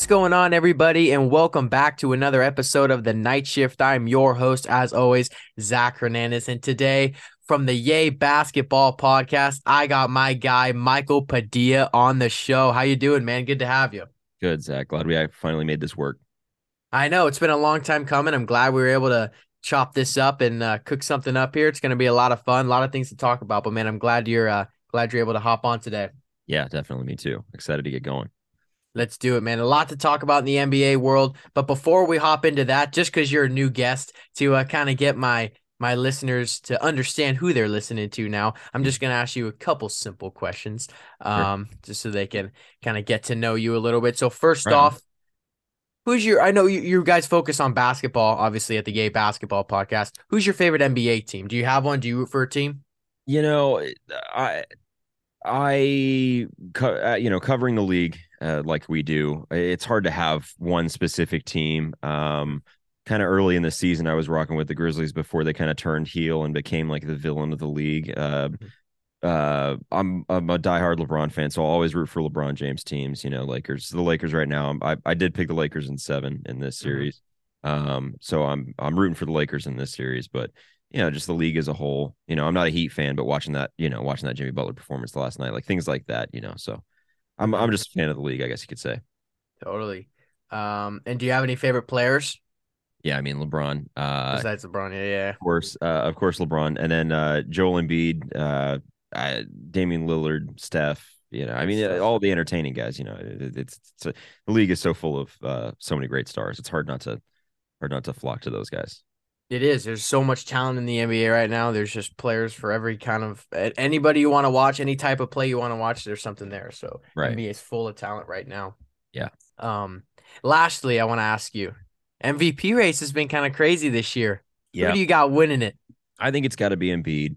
What's going on, everybody, and welcome back to another episode of the Night Shift. I'm your host, as always, Zach Hernandez, and today from the Yay Basketball Podcast, I got my guy Michael Padilla on the show. How you doing, man? Good to have you. Good, Zach. Glad we finally made this work. I know it's been a long time coming. I'm glad we were able to chop this up and uh, cook something up here. It's going to be a lot of fun, a lot of things to talk about. But man, I'm glad you're uh, glad you're able to hop on today. Yeah, definitely. Me too. Excited to get going. Let's do it, man. A lot to talk about in the NBA world. But before we hop into that, just because you're a new guest, to uh, kind of get my my listeners to understand who they're listening to now, I'm just going to ask you a couple simple questions, um, sure. just so they can kind of get to know you a little bit. So first right off, who's your? I know you, you guys focus on basketball, obviously at the Yay Basketball Podcast. Who's your favorite NBA team? Do you have one? Do you root for a team? You know, I I uh, you know covering the league uh, like we do, it's hard to have one specific team. Um, kind of early in the season, I was rocking with the Grizzlies before they kind of turned heel and became like the villain of the league. Uh, mm-hmm. uh, I'm I'm a diehard LeBron fan, so I'll always root for LeBron James teams. You know, Lakers. The Lakers right now. I I did pick the Lakers in seven in this mm-hmm. series. Um, so I'm I'm rooting for the Lakers in this series, but you know, just the league as a whole. You know, I'm not a Heat fan, but watching that, you know, watching that Jimmy Butler performance the last night, like things like that, you know. So I'm I'm just a fan of the league, I guess you could say. Totally. Um, and do you have any favorite players? Yeah, I mean LeBron. Uh, Besides LeBron, yeah, yeah. Of course, uh, of course, LeBron, and then uh, Joel Embiid, uh, uh, Damian Lillard, Steph. You know, I mean, all the entertaining guys. You know, it, it's, it's a, the league is so full of uh, so many great stars. It's hard not to hard not to flock to those guys. It is. There's so much talent in the NBA right now. There's just players for every kind of anybody you want to watch, any type of play you want to watch. There's something there. So right. NBA is full of talent right now. Yeah. Um. Lastly, I want to ask you, MVP race has been kind of crazy this year. Yeah. Who do you got winning it? I think it's got to be Embiid.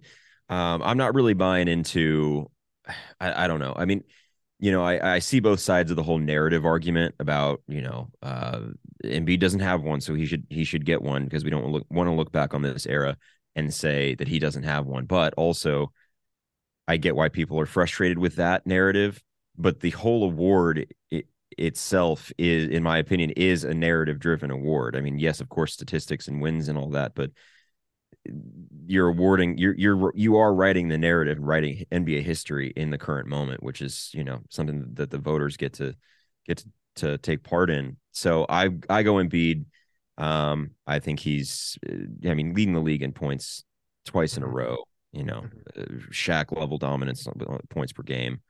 Um, I'm not really buying into. I, I don't know. I mean, you know, I, I see both sides of the whole narrative argument about, you know, uh, Embiid doesn't have one, so he should he should get one because we don't look, want to look back on this era and say that he doesn't have one. But also, I get why people are frustrated with that narrative. But the whole award it, itself is, in my opinion, is a narrative driven award. I mean, yes, of course, statistics and wins and all that, but you're awarding you're you're you are writing the narrative writing NBA history in the current moment which is you know something that the voters get to get to, to take part in so I I go Embiid um I think he's uh, I mean leading the league in points twice in a mm-hmm. row you know mm-hmm. uh, Shaq level dominance points per game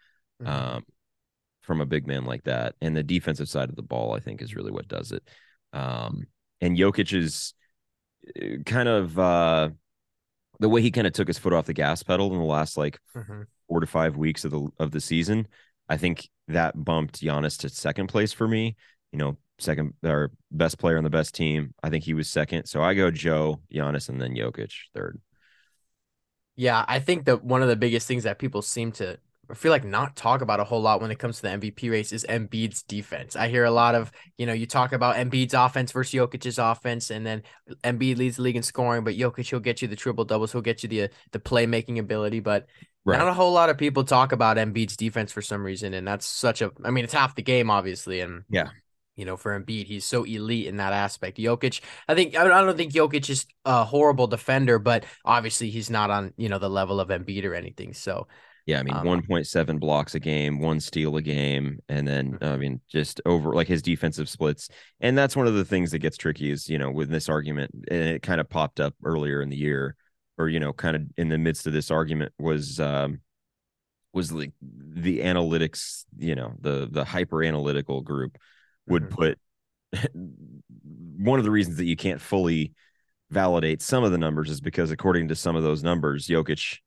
mm-hmm. um from a big man like that and the defensive side of the ball I think is really what does it um and Jokic is kind of uh the way he kind of took his foot off the gas pedal in the last like mm-hmm. four to five weeks of the of the season, I think that bumped Giannis to second place for me. You know, second or best player on the best team. I think he was second. So I go Joe, Giannis, and then Jokic third. Yeah, I think that one of the biggest things that people seem to I feel like not talk about a whole lot when it comes to the MVP race is Embiid's defense. I hear a lot of, you know, you talk about Embiid's offense versus Jokic's offense, and then Embiid leads the league in scoring, but Jokic he'll get you the triple doubles, he'll get you the the playmaking ability, but right. not a whole lot of people talk about Embiid's defense for some reason, and that's such a, I mean, it's half the game, obviously, and yeah, you know, for Embiid, he's so elite in that aspect. Jokic, I think I don't think Jokic is a horrible defender, but obviously he's not on you know the level of Embiid or anything. So yeah, I mean, um, 1.7 blocks a game, one steal a game, and then I mm-hmm. mean, just over like his defensive splits. And that's one of the things that gets tricky is, you know, with this argument, and it kind of popped up earlier in the year, or you know, kind of in the midst of this argument was um was like the analytics, you know, the the hyper analytical group would mm-hmm. put one of the reasons that you can't fully validate some of the numbers is because according to some of those numbers, Jokic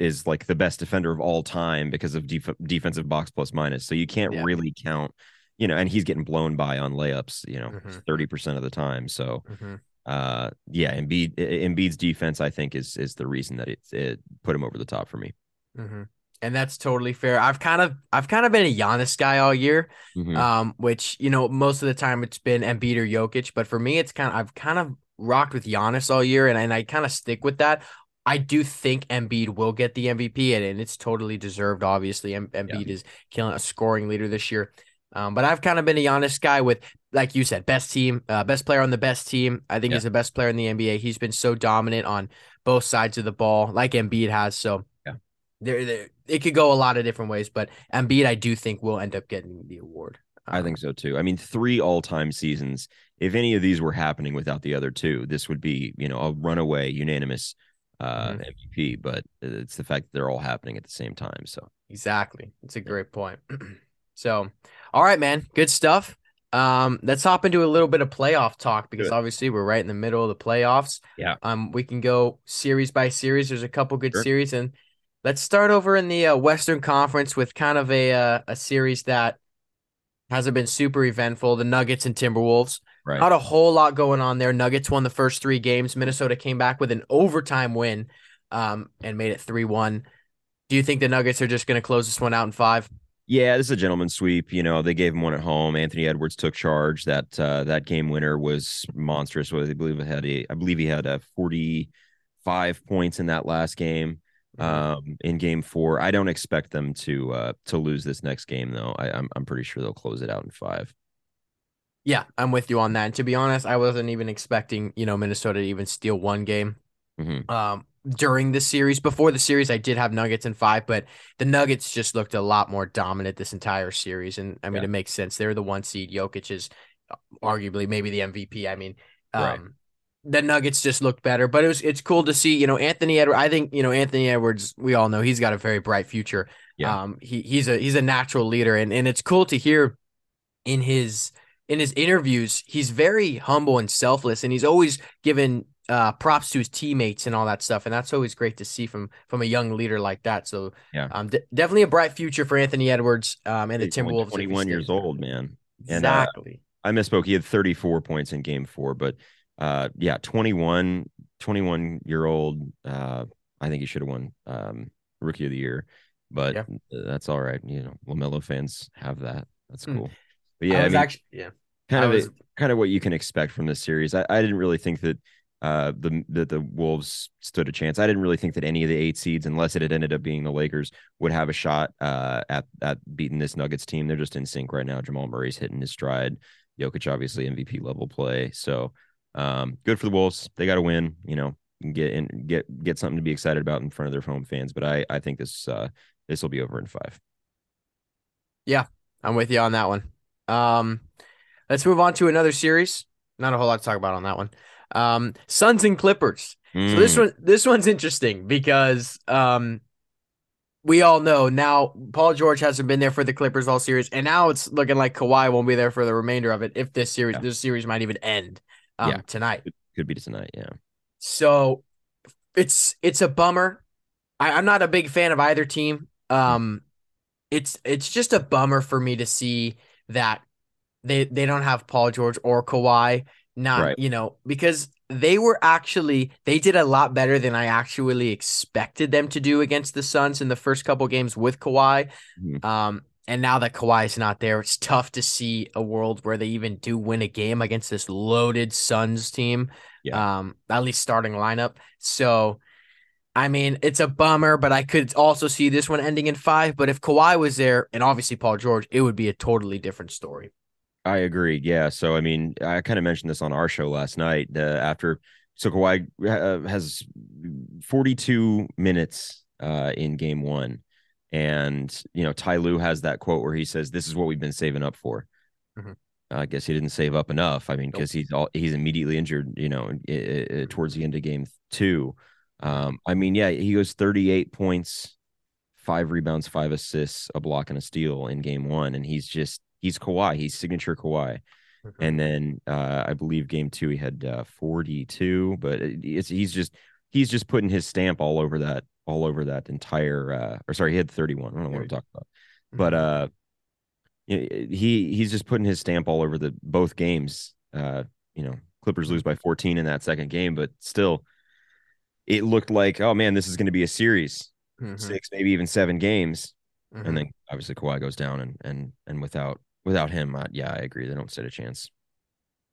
is like the best defender of all time because of def- defensive box plus minus. So you can't yeah. really count, you know, and he's getting blown by on layups, you know, mm-hmm. 30 mm-hmm. percent of the time. So, mm-hmm. uh, yeah, Embiid, Embiid's defense, I think, is is the reason that it it put him over the top for me. Mm-hmm. And that's totally fair. I've kind of I've kind of been a Giannis guy all year, mm-hmm. um, which you know most of the time it's been Embiid or Jokic, but for me it's kind of I've kind of rocked with Giannis all year, and, and I kind of stick with that. I do think Embiid will get the MVP, and, and it's totally deserved. Obviously, M- Embiid yeah. is killing a scoring leader this year. Um, but I've kind of been a Giannis guy with, like you said, best team, uh, best player on the best team. I think Yeah. he's the best player in the NBA. He's been so dominant on both sides of the ball, like Embiid has. So Yeah. there, there it could go a lot of different ways. But Embiid, I do think will end up getting the award. I Um, think so too. I mean, three all-time seasons. If any of these were happening without the other two, this would be, you know, a runaway unanimous uh Mhm. MVP. But it's the fact that they're all happening at the same time. So Exactly. It's a great point. so, all right, man. Good stuff. Um, let's hop into a little bit of playoff talk because it. obviously we're right in the middle of the playoffs. Yeah. Um, we can go series by series. There's a couple good Sure. series, and let's start over in the uh, Western Conference with kind of a uh, a series that hasn't been super eventful. The Nuggets and Timberwolves. Right. Not a whole lot going on there. Nuggets won the first three games. Minnesota came back with an overtime win, um, and made it three one. Do you think the Nuggets are just going to close this one out in five? Yeah, this is a gentleman's sweep. You know, they gave him one at home. Anthony Edwards took charge. That uh, that game winner was monstrous. What I believe it had a, I believe he had a forty-five points in that last game. Um, in game four, I don't expect them to uh to lose this next game though. I, I'm I'm pretty sure they'll close it out in five. Yeah, I'm with you on that. And to be honest, I wasn't even expecting, you know, Minnesota to even steal one game. Mhm. Um, during the series, before the series, I did have Nuggets in five, but the Nuggets just looked a lot more dominant this entire series. And I mean, Yeah. it makes sense. They're the one seed. Jokic is arguably maybe the MVP. I mean, um, Right. the Nuggets just looked better, but it was it's cool to see. You know, Anthony Edwards. I think you know Anthony Edwards. We all know he's got a very bright future. Yeah. Um, he he's a he's a natural leader, and and it's cool to hear in his in his interviews. He's very humble and selfless, and he's always given uh, props to his teammates and all that stuff. And that's always great to see from from a young leader like that. So Yeah. um, de- definitely a bright future for Anthony Edwards um, and the Timberwolves. 21 years old, man. And, uh, Exactly. I misspoke. He had 34 points in game four, but uh, yeah, 21, 21 year old. Uh, I think he should have won um, rookie of the year, but Yeah. that's all right. You know, LaMelo fans have that. That's Hmm. cool. But yeah, I, was mean, actually yeah. kind I of was- kind of what you can expect from this series. I, I didn't really think that uh the that the Wolves stood a chance. I didn't really think that any of the eight seeds, unless it had ended up being the Lakers, would have a shot uh at at beating this Nuggets team. They're just in sync right now. Jamal Murray's hitting his stride. Jokic obviously MVP level play. So um good for the Wolves. They got to win. You know, get in get get something to be excited about in front of their home fans. But I I think this uh this will be over in five. Yeah, I'm with you on that one. Um, let's move on to another series. Not a whole lot to talk about on that one. Um, Suns and Clippers. So this Mm, one, this one's interesting because um, we all know now Paul George hasn't been there for the Clippers all series, and now it's looking like Kawhi won't be there for the remainder of it. If this series, Yeah. this series might even end um, Yeah. tonight. could be tonight. Yeah. So it's it's a bummer. I, I'm not a big fan of either team. Um, it's it's just a bummer for me to see that they they don't have Paul George or Kawhi. Not Right. you know because they were actually they did a lot better than I actually expected them to do against the Suns in the first couple games with Kawhi. Mhm. Um, and now that Kawhi is not there, it's tough to see a world where they even do win a game against this loaded Suns team. Yeah. Um, at least starting lineup. So, I mean, it's a bummer, but I could also see this one ending in five. But if Kawhi was there, and obviously Paul George, it would be a totally different story. I agree. Yeah. So, I mean, I kind of mentioned this on our show last night. Uh, after so Kawhi uh, has 42 minutes uh, in game one. And, you know, Ty Lue has that quote where he says, This is what we've been saving up for. Mhm. I guess he didn't save up enough. I mean, Nope. because he's all he's immediately injured, you know, i- i- i- towards the end of game two. Um, I mean, yeah, he goes 38 points, five rebounds, five assists, a block, and a steal in game one. And he's just he's Kawhi, he's signature Kawhi. And then uh, I believe game two he had uh, 42, but it's he's just he's just putting his stamp all over that all over that entire uh, or sorry he had 31. I don't know what I'm talking about, but uh, he he's just putting his stamp all over the both games. Uh, you know, Clippers lose by 14 in that second game, but still, it looked like oh man, this is going to be a series, Mhm. six maybe even seven games, and then obviously Kawhi goes down and and and without without him, uh, yeah, I agree they don't stand a chance.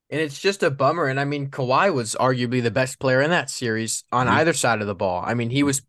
And it's just a bummer. And I mean, Kawhi was arguably the best player in that series on Mhm. either side of the ball. I mean, he was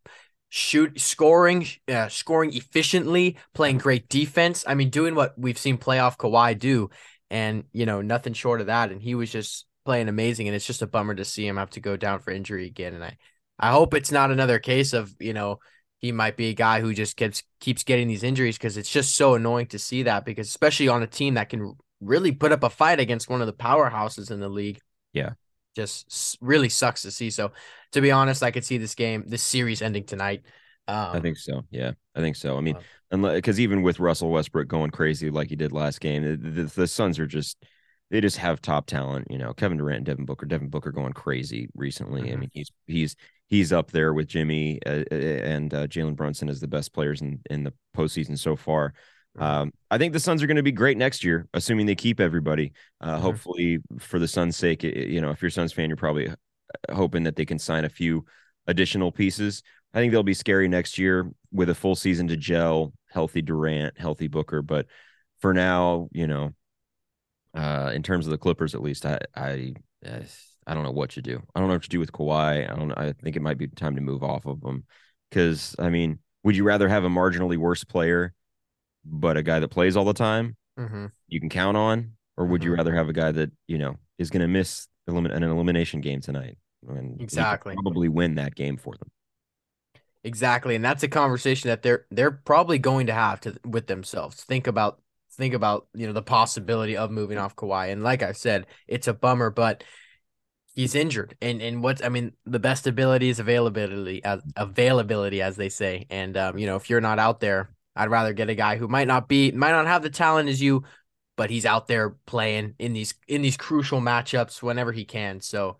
shoot scoring uh, scoring efficiently playing great defense i mean doing what we've seen playoff Kawhi do and you know nothing short of that and he was just playing amazing and it's just a bummer to see him have to go down for injury again and i i hope it's not another case of you know he might be a guy who just keeps keeps getting these injuries because it's just so annoying to see that because especially on a team that can really put up a fight against one of the powerhouses in the league yeah just really sucks to see so to be honest i could see this game this series ending tonight um, I think so. Yeah, I think so. I mean, because even with Russell Westbrook going crazy like he did last game, the, the, the, Suns are just they just have top talent. You know, Kevin Durant, and Devin Booker, Devin Booker going crazy recently. Mm-hmm. I mean, he's he's he's up there with Jimmy uh, uh and uh, Jalen Brunson as the best players in in the postseason so far. Um, I think the Suns are going to be great next year, assuming they keep everybody. Uh, mm-hmm. Hopefully, for the Suns' sake, you know, if you're a Suns fan, you're probably uh, hoping that they can sign a few additional pieces. I think they'll be scary next year with a full season to gel, healthy Durant, healthy Booker. But for now, you know, uh, in terms of the Clippers, at least, I I I don't know what to do. I don't know what to do with Kawhi. I don't. I think it might be time to move off of them because I mean, would you rather have a marginally worse player, but a guy that plays all the time mm-hmm. you can count on, or would mm-hmm. you rather have a guy that you know is going to miss an elimination game tonight and exactly probably win that game for them? Exactly, and that's a conversation that they're they're probably going to have to with themselves. Think about think about you know the possibility of moving off Kawhi, and like I said, it's a bummer, but he's injured, and and what I mean, the best ability is availability as availability, as they say, and um, you know if you're not out there, I'd rather get a guy who might not be might not have the talent as you, but he's out there playing in these in these crucial matchups whenever he can. So,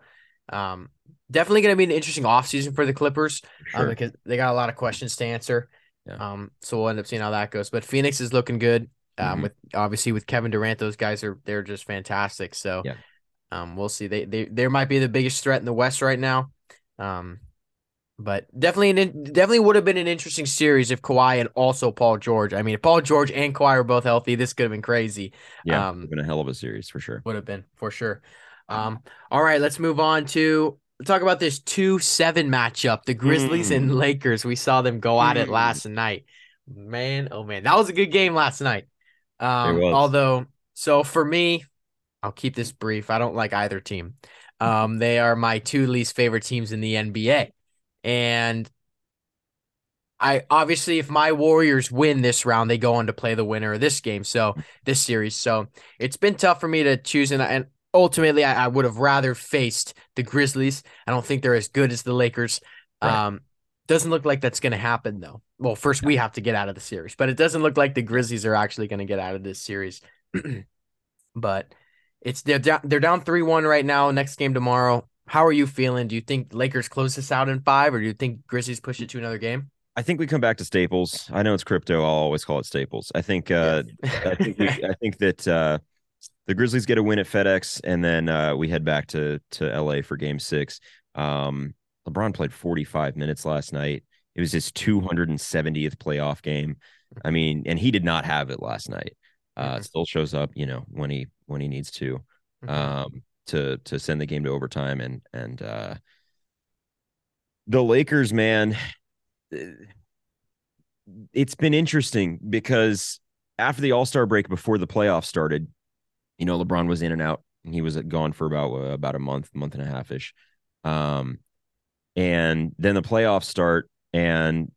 um, definitely going to be an interesting offseason for the Clippers uh, sure. um, because they got a lot of questions to answer. Yeah. Um, so we'll end up seeing how that goes. But Phoenix is looking good. Um, mm-hmm. with obviously with Kevin Durant, those guys are they're just fantastic. So, yeah. Um, we'll see. They they they might be the biggest threat in the West right now. Um, but definitely an, definitely would have been an interesting series if Kawhi and also Paul George. I mean, if Paul George and Kawhi were both healthy, this could have been crazy. Yeah, um, been a hell of a series for sure. Would have been for sure. Um, all right, let's move on to talk about this 2 7 matchup, the Grizzlies mm. and Lakers. We saw them go at mm. it last night. Man, oh man, that was a good game last night. Um, although, so for me, I'll keep this brief. I don't like either team. Um, they are my two least favorite teams in the NBA. And I obviously, if my Warriors win this round, they go on to play the winner of this game. So this series. So it's been tough for me to choose. And, and ultimately, I, I, would have rather faced the Grizzlies. I don't think they're as good as the Lakers. Right. Um, doesn't look like that's going to happen though. Well, first we have to get out of the series, but it doesn't look like the Grizzlies are actually going to get out of this series. but it's they're down they're down three one right now. Next game tomorrow. How are you feeling? Do you think Lakers close this out in five, or do you think Grizzlies push it to another game? I think we come back to Staples. I know it's crypto. I'll always call it Staples. I think. Uh, I think. We, I think that uh, the Grizzlies get a win at FedEx, and then uh, we head back to to LA for Game Six. Um, LeBron played 45 minutes last night. It was his 270th playoff game. I mean, and he did not have it last night. Uh, mm-hmm. Still shows up, you know, when he when he needs to, mm-hmm. um, to to send the game to overtime. And and uh, the Lakers, man, it's been interesting because after the All Star break, before the playoffs started, you know, LeBron was in and out. He was gone for about uh, about a month, month and a half ish. Um, and then the playoffs start, and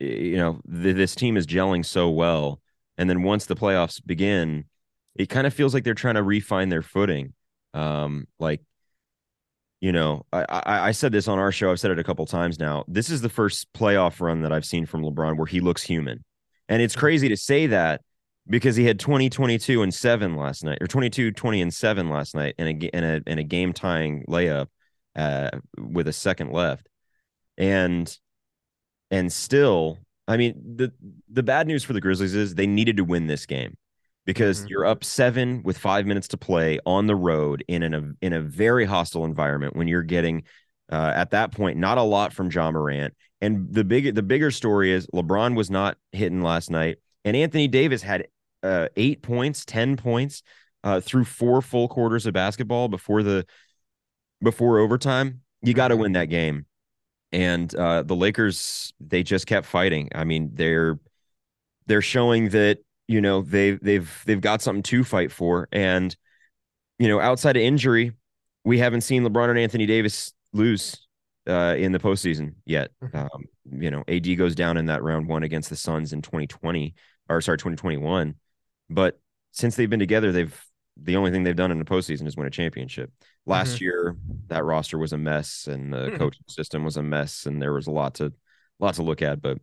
you know th- this team is gelling so well. And then once the playoffs begin, it kind of feels like they're trying to refine their footing. Um, like, you know, I, I, I said this on our show. I've said it a couple times now. This is the first playoff run that I've seen from LeBron where he looks human, and it's crazy to say that because he had 20, 22, and seven last night, or 22, 20, and seven last night, in a in a in a game tying layup uh, with a second left, and and still, I mean the the bad news for the Grizzlies is they needed to win this game because mm-hmm. you're up seven with five minutes to play on the road in an in a very hostile environment when you're getting uh, at that point not a lot from Ja Morant. And the big the bigger story is LeBron was not hitting last night, and Anthony Davis had uh, eight points, 10 points uh, through four full quarters of basketball before the before overtime. You got to mm-hmm. win that game. And uh, the Lakers they just kept fighting. I mean, they're they're showing that you know they they've they've got something to fight for, and you know outside of injury, we haven't seen LeBron and Anthony Davis lose uh, in the postseason yet. Mhm. Um, you know, AD goes down in that round one against the Suns in 2020 or sorry 2021, but since they've been together, they've the only thing they've done in the postseason is win a championship. Last year, that roster was a mess, and the Mhm. coaching system was a mess, and there was a lot to lot to look at. But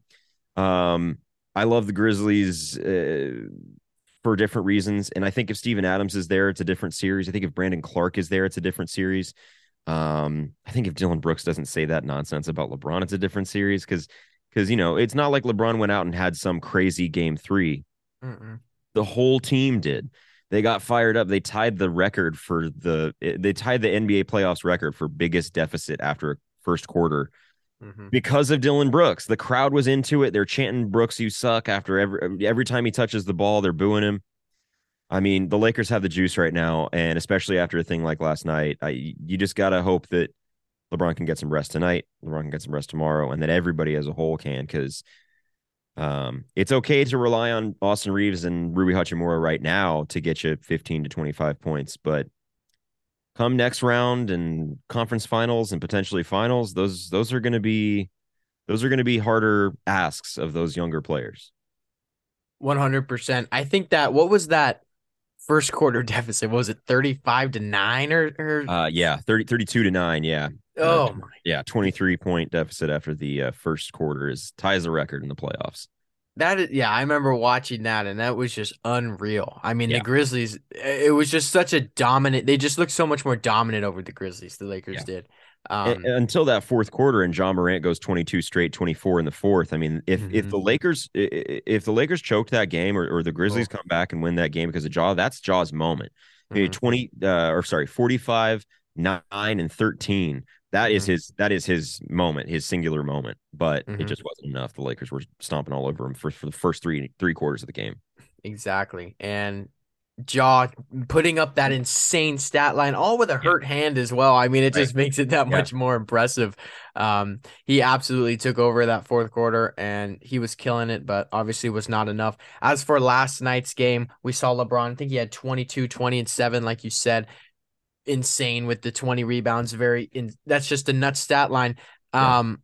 um, I love the Grizzlies uh, for different reasons, and I think if Steven Adams is there, it's a different series. I think if Brandon Clarke is there, it's a different series. Um, I think if Dillon Brooks doesn't say that nonsense about LeBron, it's a different series because because you know it's not like LeBron went out and had some crazy game three Mm-mm. the whole team did. They got fired up. They tied the record for the they tied the NBA playoffs record for biggest deficit after first quarter Mhm. because of Dillon Brooks. The crowd was into it. They're chanting Brooks, you suck after every every time he touches the ball, they're booing him. I mean, the Lakers have the juice right now, and especially after a thing like last night, I, you just gotta hope that LeBron can get some rest tonight. LeBron can get some rest tomorrow, and that everybody as a whole can, because um, it's okay to rely on Austin Reaves and Rui Hachimura right now to get you 15 to 25 points, but come next round and conference finals and potentially finals, those those are going to be those are going to be harder asks of those younger players. 100%. I think that what was that first quarter deficit? Was it 35 to 9 or, or Uh, yeah, 30, 32 to nine. Yeah, oh uh, my yeah, 23 point deficit after the uh, first quarter is ties the record in the playoffs. That is, yeah, I remember watching that, and that was just unreal. I mean, Yeah. the Grizzlies, it was just such a dominant. They just looked so much more dominant over the Grizzlies. The Lakers Yeah. did. Um, until that fourth quarter and Ja Morant goes 22 straight 24 in the fourth. I mean, if if Mhm. the Lakers if the Lakers choke that game or, or the Grizzlies Oh. come back and win that game because of Ja, that's Ja's moment. I mean, mhm. 20 uh, or sorry, 45, 9 and 13. That is Mhm. his that is his moment, his singular moment, but it Mhm. just wasn't enough. The Lakers were stomping all over him for, for the first three three quarters of the game. Exactly. And Ja putting up that insane stat line, all with a hurt hand as well. I mean, it Right. just makes it that Yeah. much more impressive. Um, he absolutely took over that fourth quarter and he was killing it, but obviously was not enough. As for last night's game, we saw LeBron, I think he had 22, 20, and 7, like you said. Insane with the 20 rebounds. Very in that's just a nut stat line. Yeah. Um,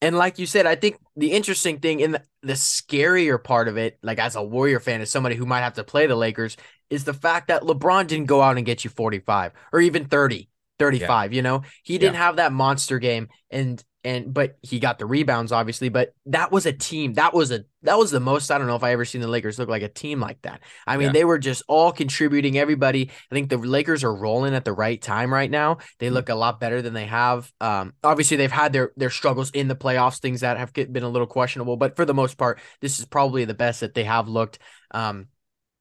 and like you said, I think the interesting thing in the, the scarier part of it, like as a Warrior fan, as somebody who might have to play the Lakers, is the fact that LeBron didn't go out and get you 45 or even 30, 35. You know, he didn't have that monster game and and but he got the rebounds, obviously. But that was a team. That was a that was the most I don't know if I ever seen the Lakers look like a team like that. I mean, Yeah. they were just all contributing, everybody. I think the Lakers are rolling at the right time right now. They look a lot better than they have. Um, obviously they've had their their struggles in the playoffs, things that have been a little questionable, but for the most part, this is probably the best that they have looked. Um,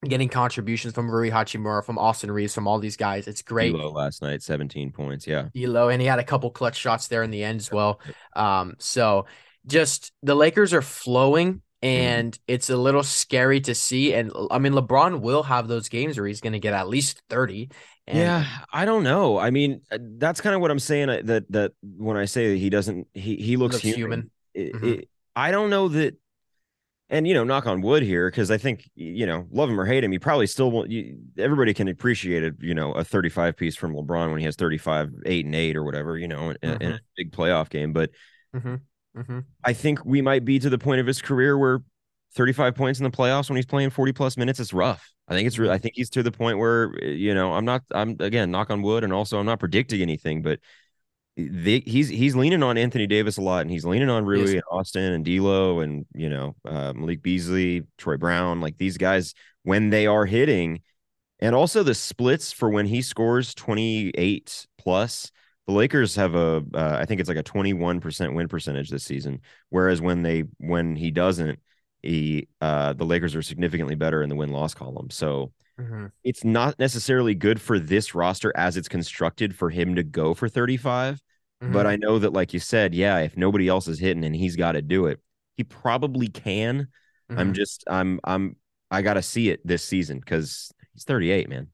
getting contributions from Rui Hachimura, from Austin Reaves, from all these guys. It's great. D'Lo last night, 17 points. Yeah. Elo, and he had a couple clutch shots there in the end as well. Um, so just the Lakers are flowing, and it's a little scary to see. And I mean, LeBron will have those games where he's going to get at least thirty. And yeah, I don't know. I mean, uh, that's kind of what I'm saying. uh, That that when I say that he doesn't, he he looks, looks human. human. It- Mhm. it- I don't know that. And you know, knock on wood here, because I think you know, love him or hate him, you probably still won't. You, everybody can appreciate it. You know, a 35 piece from LeBron when he has 35, eight and eight or whatever. You know, in, in Mm-hmm. a big playoff game. But Mhm, mhm. I think we might be to the point of his career where 35 points in the playoffs when he's playing 40 plus minutes is rough. I think it's real. I think he's to the point where you know I'm not. I'm again knock on wood, and also I'm not predicting anything, but they, he's he's leaning on Anthony Davis a lot, and he's leaning on. Rui and Austin and D'Lo and you know uh, Malik Beasley, Troy Brown, like these guys when they are hitting, and also the splits for when he scores 28 plus. The Lakers have a, uh, I think it's like a 21% win percentage this season. Whereas when they, when he doesn't, he, uh, the Lakers are significantly better in the win loss column. So Mhm. it's not necessarily good for this roster as it's constructed for him to go for 35. But Mhm. I know that, like you said, yeah, if nobody else is hitting and he's got to do it, he probably can. I'm Mhm. just, I'm, I'm, I got to see it this season because he's 38, man.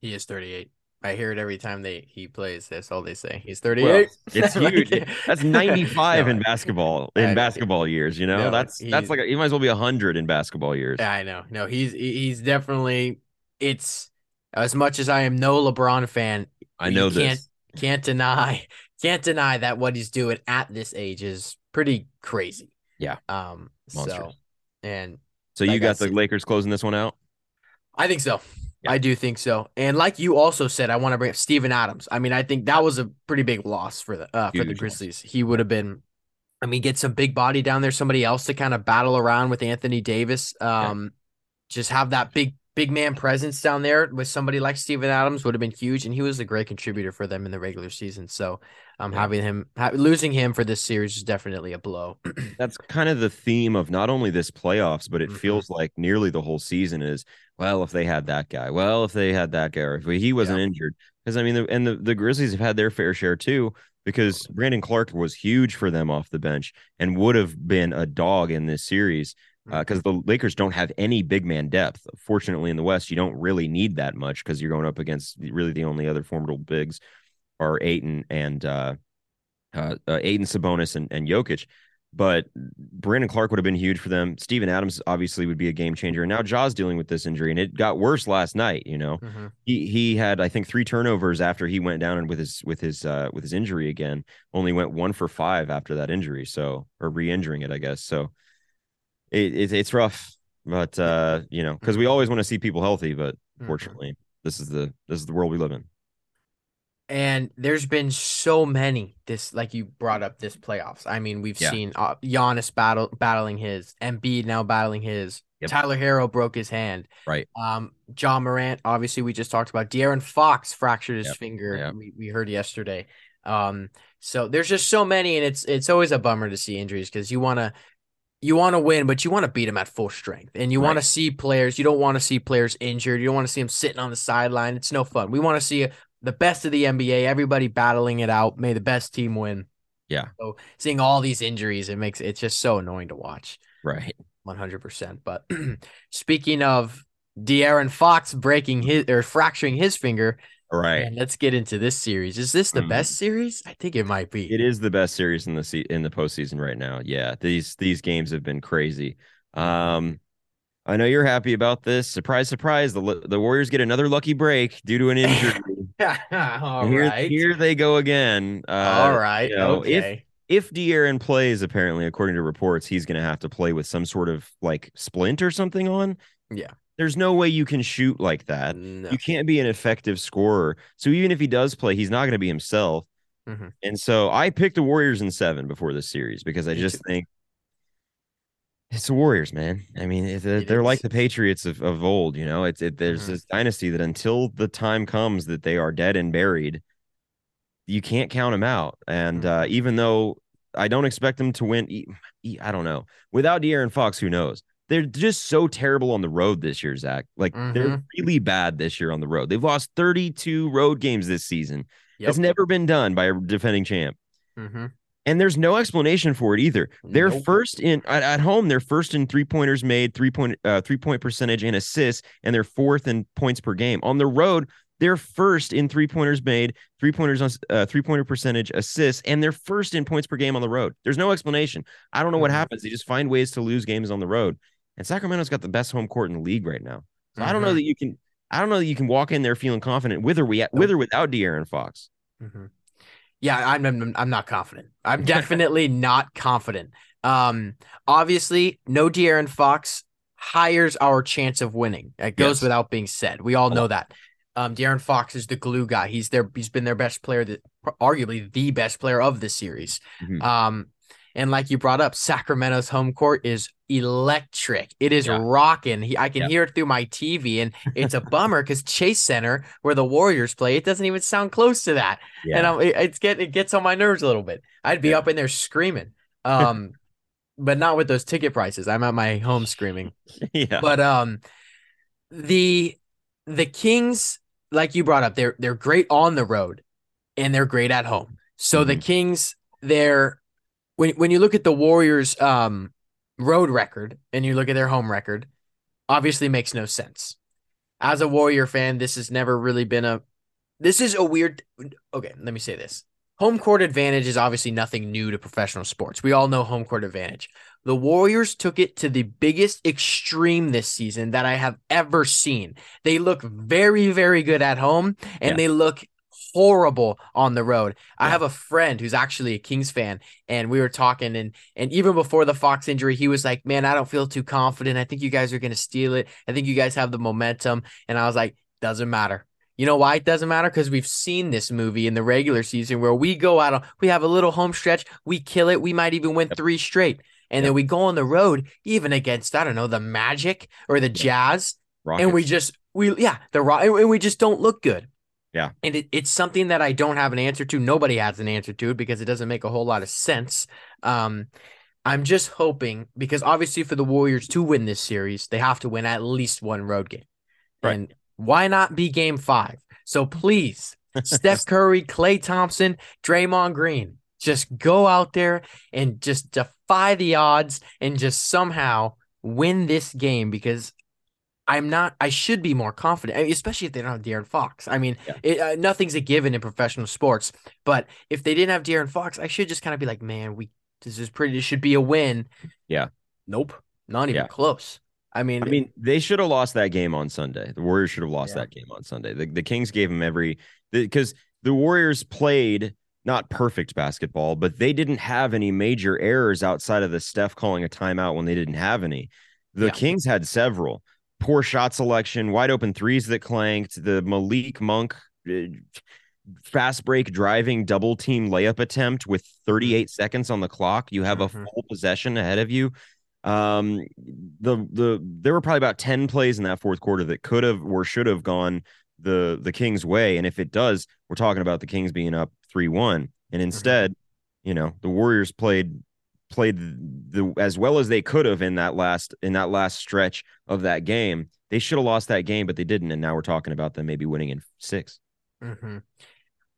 he is thirty eight. I hear it every time they he plays. That's all they say. He's 38. Well, it's Like, huge. That's 95 no, in basketball in know. basketball years. You know, No, that's that's like a, you might as well be 100 in basketball years. Yeah, I know. No, he's he's definitely. It's as much as I am no LeBron fan. I know can't, this. Can't deny. Can't deny that what he's doing at this age is pretty crazy. Yeah. Um. So, and So you got the said- Lakers closing this one out. I think so. Yeah. I do think so. And like you also said, I want to bring up Steven Adams. I mean, I think that was a pretty big loss for the uh, for the loss. Grizzlies. He would have been. I mean, get some big body down there, somebody else to kind of battle around with Anthony Davis. Um, just have that big big man presence down there with somebody like Steven Adams would have been huge, and he was a great contributor for them in the regular season. So, um, Yeah. having him ha- losing him for this series is definitely a blow. That's kind of the theme of not only this playoffs, but it Mhm. feels like nearly the whole season is well, if they had that guy, well, if they had that guy, or if he wasn't Yeah. injured, because I mean, the, and the the Grizzlies have had their fair share too. Because Brandon Clarke was huge for them off the bench and would have been a dog in this series. Because the Lakers don't have any big man depth. Fortunately, in the West, you don't really need that much because you're going up against really the only other formidable bigs are Ayton and uh, uh, uh Ayton Sabonis and, and Jokic. But Brandon Clarke would have been huge for them. Steven Adams obviously would be a game changer. And now Ja's dealing with this injury, and it got worse last night. You know, Mhm. he he had I think three turnovers after he went down and with his with his uh with his injury again. Only went one for five after that injury. So or re-injuring it, I guess. So it, it it's rough, but uh, you know, because we always want to see people healthy, but Mhm. fortunately, this is the this is the world we live in. And there's been so many this like you brought up this playoffs. I mean, we've Yeah. seen uh, Giannis battle battling his, Embiid now battling his. Yep. Tyler Herro broke his hand. Right. Um, Ja Morant, obviously we just talked about. De'Aaron Fox fractured his Yep. finger. Yep. We, we heard yesterday. Um, so there's just so many, and it's it's always a bummer to see injuries because you want to you want to win, but you want to beat them at full strength, and you want to see players. You don't want to see players injured. You don't want to see them sitting on the sideline. It's no fun. We want to see the best of the NBA, everybody battling it out. May the best team win. Yeah. So seeing all these injuries, it makes it's just so annoying to watch. Right. One hundred percent. But speaking of De'Aaron Fox breaking his or fracturing his finger, Right. man, let's get into this series. Is this the Mhm. best series? I think it might be. It is the best series in the se- in the postseason right now. Yeah, these these games have been crazy. Um, I know you're happy about this. Surprise, surprise! The the Warriors get another lucky break due to an injury. all here, right. here they go again. Uh, all right. you know, if- okay. If De'Aaron plays, apparently, according to reports, he's going to have to play with some sort of like splint or something on. Yeah. There's no way you can shoot like that. No. You can't be an effective scorer. So even if he does play, he's not going to be himself. Mhm. And so I picked the Warriors in seven before this series because I just think it's the Warriors, man. I mean, it- they're, It they're like the Patriots of, of old. You know, it's it, there's Mhm. this dynasty that until the time comes that they are dead and buried, you can't count them out. And uh, Mm-hmm. even though I don't expect them to win, I don't know. Without De'Aaron Fox, who knows? They're just so terrible on the road this year, Zach. Like they're Mhm. really bad this year on the road. They've lost 32 road games this season. Yep. It's never been done by a defending champ. Mhm. And there's no explanation for it either. They're Nope. first in at, at home. They're first in three pointers made, three point uh, three point percentage and assists, and they're fourth in points per game. On the road, they're first in three pointers made, three pointers on uh, three pointer percentage, assists, and they're first in points per game on the road. There's no explanation. I don't know what Mhm. happens. They just find ways to lose games on the road. And Sacramento's got the best home court in the league right now. So I don't know Mhm. that you can. I don't know that you can walk in there feeling confident with or we with or without De'Aaron Fox. hmm Yeah, I'm, I'm I'm not confident. I'm definitely not confident. Um, obviously, no De'Aaron Fox hires our chance of winning. It goes Yes. without being said. We all know that. Um, De'Aaron Fox is the glue guy. He's their he's been their best player, that arguably the best player of the series. Mhm. Um, and like you brought up, Sacramento's home court is electric. It is Yeah. rocking. I can Yeah. hear it through my TV, and it's a bummer because Chase Center, where the Warriors play, it doesn't even sound close to that and I'm, it, it's get it gets on my nerves a little bit. I'd be Yeah. up in there screaming, um, but not with those ticket prices. I'm at my home screaming. yeah. But um, the the Kings, like you brought up, they're they're great on the road, and they're great at home. So the Mhm. Kings, they're when when you look at the Warriors' um road record and you look at their home record, obviously makes no sense. As a Warrior fan, this has never really been a this is a weird. Okay, let me say this. Home court advantage is obviously nothing new to professional sports. We all know home court advantage. The Warriors took it to the biggest extreme this season that I have ever seen. They look very, very good at home and yeah. they look horrible on the road. Yeah. I have a friend who's actually a Kings fan, and we were talking, and and even before the Fox injury, he was like, "Man, I don't feel too confident. I think you guys are going to steal it. I think you guys have the momentum." And I was like, "Doesn't matter. You know why it doesn't matter? Because we've seen this movie in the regular season where we go out, we have a little home stretch, we kill it, we might even win three straight. And yep. then we go on the road, even against, I don't know, the Magic or the Jazz. Rockets. And we just, we, yeah, the Rock, and we just don't look good. Yeah. And it, it's something that I don't have an answer to. Nobody has an answer to it because it doesn't make a whole lot of sense. Um, I'm just hoping because obviously for the Warriors to win this series, they have to win at least one road game. Right. And why not be game five? So please, Steph Curry, Klay Thompson, Draymond Green, just go out there and just defy the odds and just somehow win this game because I'm not. I should be more confident, especially if they don't have De'Aaron Fox. I mean, yeah. it, uh, nothing's a given in professional sports, but if they didn't have De'Aaron Fox, I should just kind of be like, man, we this is pretty. This should be a win. Yeah. Nope. Not even yeah. close. I mean, I mean, they should have lost that game on Sunday. The Warriors should have lost yeah. that game on Sunday. The, the Kings gave them every because the, the Warriors played not perfect basketball, but they didn't have any major errors outside of the Steph calling a timeout when they didn't have any. The yeah. Kings had several poor shot selection, wide open threes that clanked, the Malik Monk uh, fast break driving double team layup attempt with 38 mm-hmm. seconds on the clock. You have mm-hmm. a full possession ahead of you. Um, the the there were probably about ten plays in that fourth quarter that could have or should have gone the the Kings' way, and if it does, we're talking about the Kings being up three one, and mm-hmm. instead, mm-hmm. you know, the Warriors played played the, as well as they could have in that last in that last stretch of that game. They should have lost that game, but they didn't, and now we're talking about them maybe winning in 6 mm-hmm.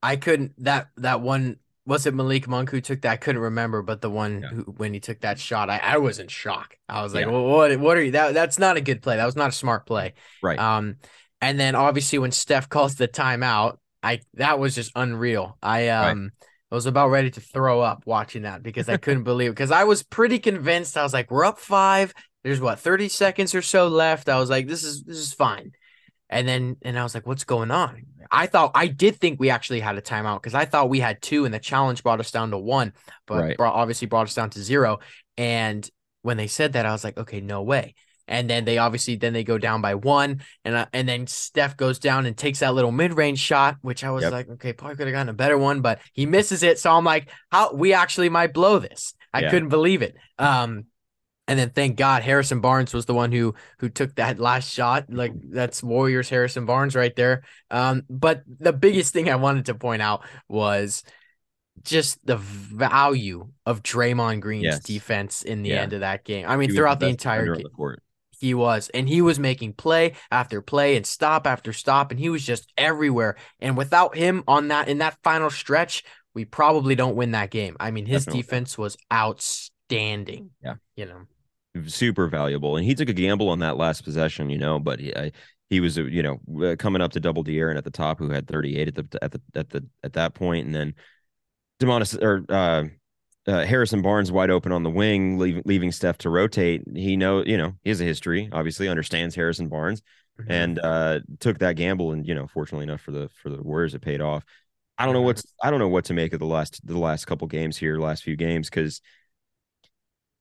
I couldn't that that one was it Malik Monk who took that? I couldn't remember, but the one yeah. who when he took that shot, I, I was in shock. I was like, yeah. well, what what are you? That that's not a good play. That was not a smart play. Right. Um, and then obviously when Steph calls the timeout, I that was just unreal. I um right. I was about ready to throw up watching that because I couldn't believe it. Because I was pretty convinced. I was like, we're up five. There's what 30 seconds or so left. I was like, this is this is fine. And then and I was like, what's going on? I thought I did think we actually had a timeout because I thought we had two and the challenge brought us down to one, but right. brought, obviously brought us down to zero. And when they said that, I was like, okay, no way. And then they obviously then they go down by one, and uh, and then Steph goes down and takes that little mid range shot, which I was yep. like, okay, probably could have gotten a better one, but he misses it. So I'm like, how we actually might blow this. I yeah. couldn't believe it. Um, and then thank God Harrison Barnes was the one who who took that last shot. Like that's Warriors Harrison Barnes right there. Um, but the biggest thing I wanted to point out was just the value of Draymond Green's yes. defense in the yeah. end of that game. I mean, throughout the, the entire game. The he was, and he was making play after play and stop after stop, and he was just everywhere. And without him on that in that final stretch, we probably don't win that game. I mean, his Definitely. defense was outstanding. Yeah, you know, super valuable. And he took a gamble on that last possession, you know, but he, I, he was, you know, uh, coming up to double De'Aaron at the top, who had 38 at the at the at the at that point, and then Demonis or uh, uh, Harrison Barnes wide open on the wing, leaving leaving Steph to rotate. He know, you know, he has a history, obviously understands Harrison Barnes, mm-hmm. and uh, took that gamble. And you know, fortunately enough for the for the Warriors, it paid off. I don't know mm-hmm. what's I don't know what to make of the last the last couple games here, last few games, because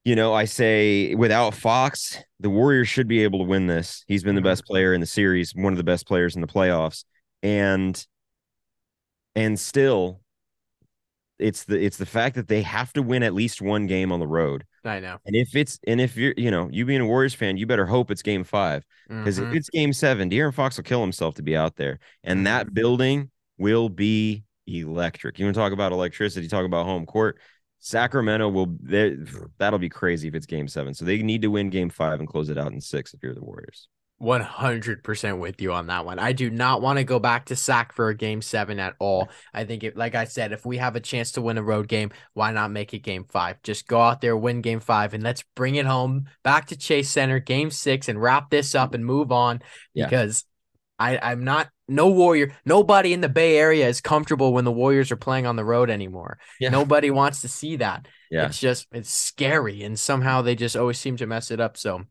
you know, I say without Fox, the Warriors should be able to win this. He's been the best mm-hmm. player in the series, one of the best players in the playoffs, and and still, it's the it's the fact that they have to win at least one game on the road. I know. And if it's and if you're you know you being a Warriors fan, you better hope it's Game Five because mm-hmm. if it's Game Seven, De'Aaron Fox will kill himself to be out there, and mm-hmm. that building will be electric. You want to talk about electricity? Talk about home court. Sacramento will that'll be crazy if it's game seven. So they need to win game five and close it out in six if you're the Warriors. 100% with you on that one. I do not want to go back to Sac for a game seven at all. I think, it, like I said, if we have a chance to win a road game, why not make it game five? Just go out there, win game five, and let's bring it home back to Chase Center, game six, and wrap this up and move on yeah. because I, I'm not no Warrior. Nobody in the Bay Area is comfortable when the Warriors are playing on the road anymore. Yeah. Nobody wants to see that. Yeah. It's just it's scary, and somehow they just always seem to mess it up. So,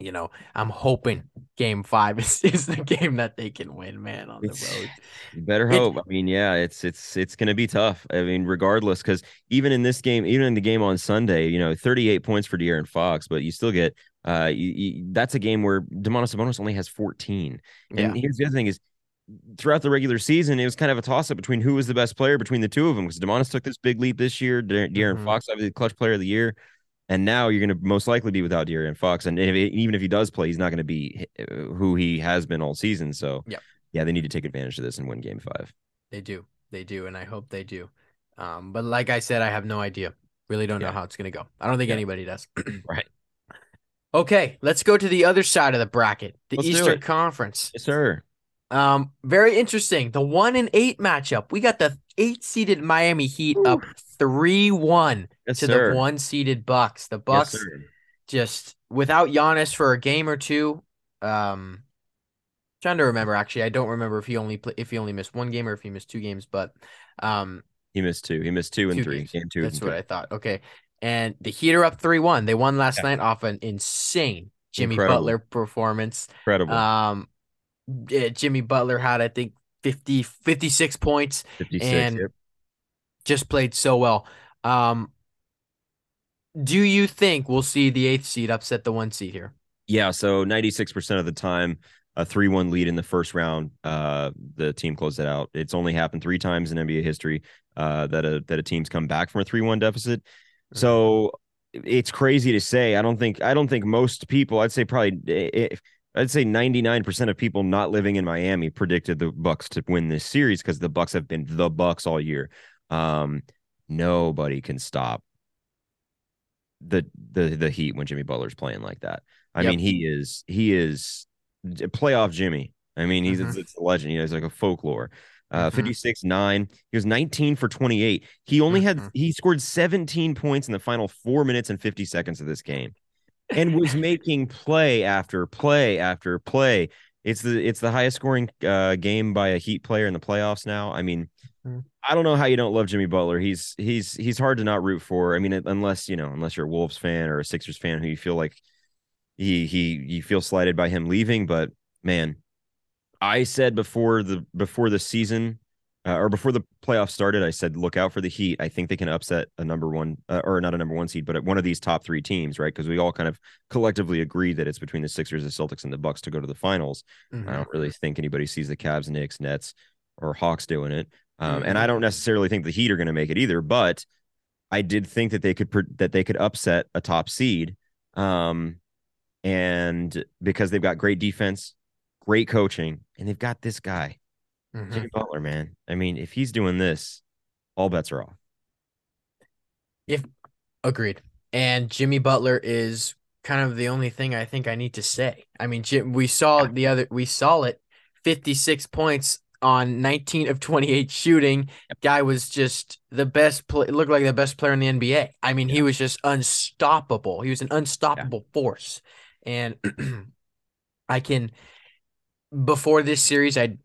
you know, I'm hoping Game Five is, is the game that they can win, man, on the road. You better hope. I mean, yeah, it's it's it's going to be tough. I mean, regardless, because even in this game, even in the game on Sunday, you know, 38 points for De'Aaron Fox, but you still get uh, you, you, that's a game where Domantas Sabonis only has 14. And Yeah, here's the other thing is throughout the regular season, it was kind of a toss up between who was the best player between the two of them because Domantas took this big leap this year. De- De'Aaron Mhm. Fox, obviously, the clutch player of the year. And now you're going to most likely be without De'Aaron Fox. And if, even if he does play, he's not going to be uh, who he has been all season. So, Yep. yeah, they need to take advantage of this and win game five. they do, they do, and I hope they do. Um, but like I said, I have no idea. Really don't know how it's gonna go. I don't think Yeah. anybody does. Right. Okay, let's go to the other side of the bracket, the Let's Eastern. Conference. Yes, sir. Um, very interesting. The one and eight matchup. We got the eight seeded Miami Heat up three one Yes, to sir. the one seeded Bucks. The Bucks sir. just without Giannis for a game or two. Um, trying to remember. Actually, I don't remember if he only play, if he only missed one game or if he missed two games. But um, He missed two. He missed two and Two three. games. Game two. that's what three. I thought. Okay, and the Heat are up three one. They won last Yeah. night off an insane Jimmy Incredible. Butler performance. Incredible. Um, yeah, Jimmy Butler had I think 50, 56 points. 56. and- yep. Just played so well. Um, do you think we'll see the eighth seed upset the one seed here? Yeah, so 96% of the time, a 3 1 lead in the first round, uh, the team closed it out. It's only happened three times in NBA history uh, that, a, that a team's come back from a 3 1 deficit. So it's crazy to say. I don't think, I don't think most people, I'd say probably, if, I'd say 99% of people not living in Miami predicted the Bucks to win this series because the Bucks have been the Bucks all year. Um, nobody can stop the the the Heat when Jimmy Butler's playing like that. I Yep. mean, he is he is playoff Jimmy. I mean, he's Mhm. it's, a legend. You know, he's like a folklore. Uh, Mhm. 56 9. He was 19 for 28. He only had Mhm. he scored 17 points in the final four minutes and 50 seconds of this game and was making play after play after play. It's the it's the highest scoring uh, game by a Heat player in the playoffs now. I mean. I don't know how you don't love Jimmy Butler. He's he's he's hard to not root for. I mean, unless you know, unless you're a Wolves fan or a Sixers fan who you feel like he he you feel slighted by him leaving. But man, I said before the before the season uh, or before the playoffs started, I said look out for the Heat. I think they can upset a number one uh, or not a number one seed, but one of these top three teams, right? Because we all kind of collectively agree that it's between the Sixers, the Celtics, and the Bucks to go to the finals. Mhm. I don't really think anybody sees the Cavs, Knicks, Nets, or Hawks doing it. Um, and I don't necessarily think the Heat are going to make it either, but I did think that they could that they could upset a top seed, um, and because they've got great defense, great coaching, and they've got this guy, Mhm. Jimmy Butler. Man, I mean, if he's doing this, all bets are off. If Agreed. And Jimmy Butler is kind of the only thing I think I need to say. I mean, Jim, we saw the other, we saw it 56 points on 19 of 28 shooting. Guy was just the best play, looked like the best player in the NBA. I mean, he was just unstoppable. He was an unstoppable force. And I can, before this series, I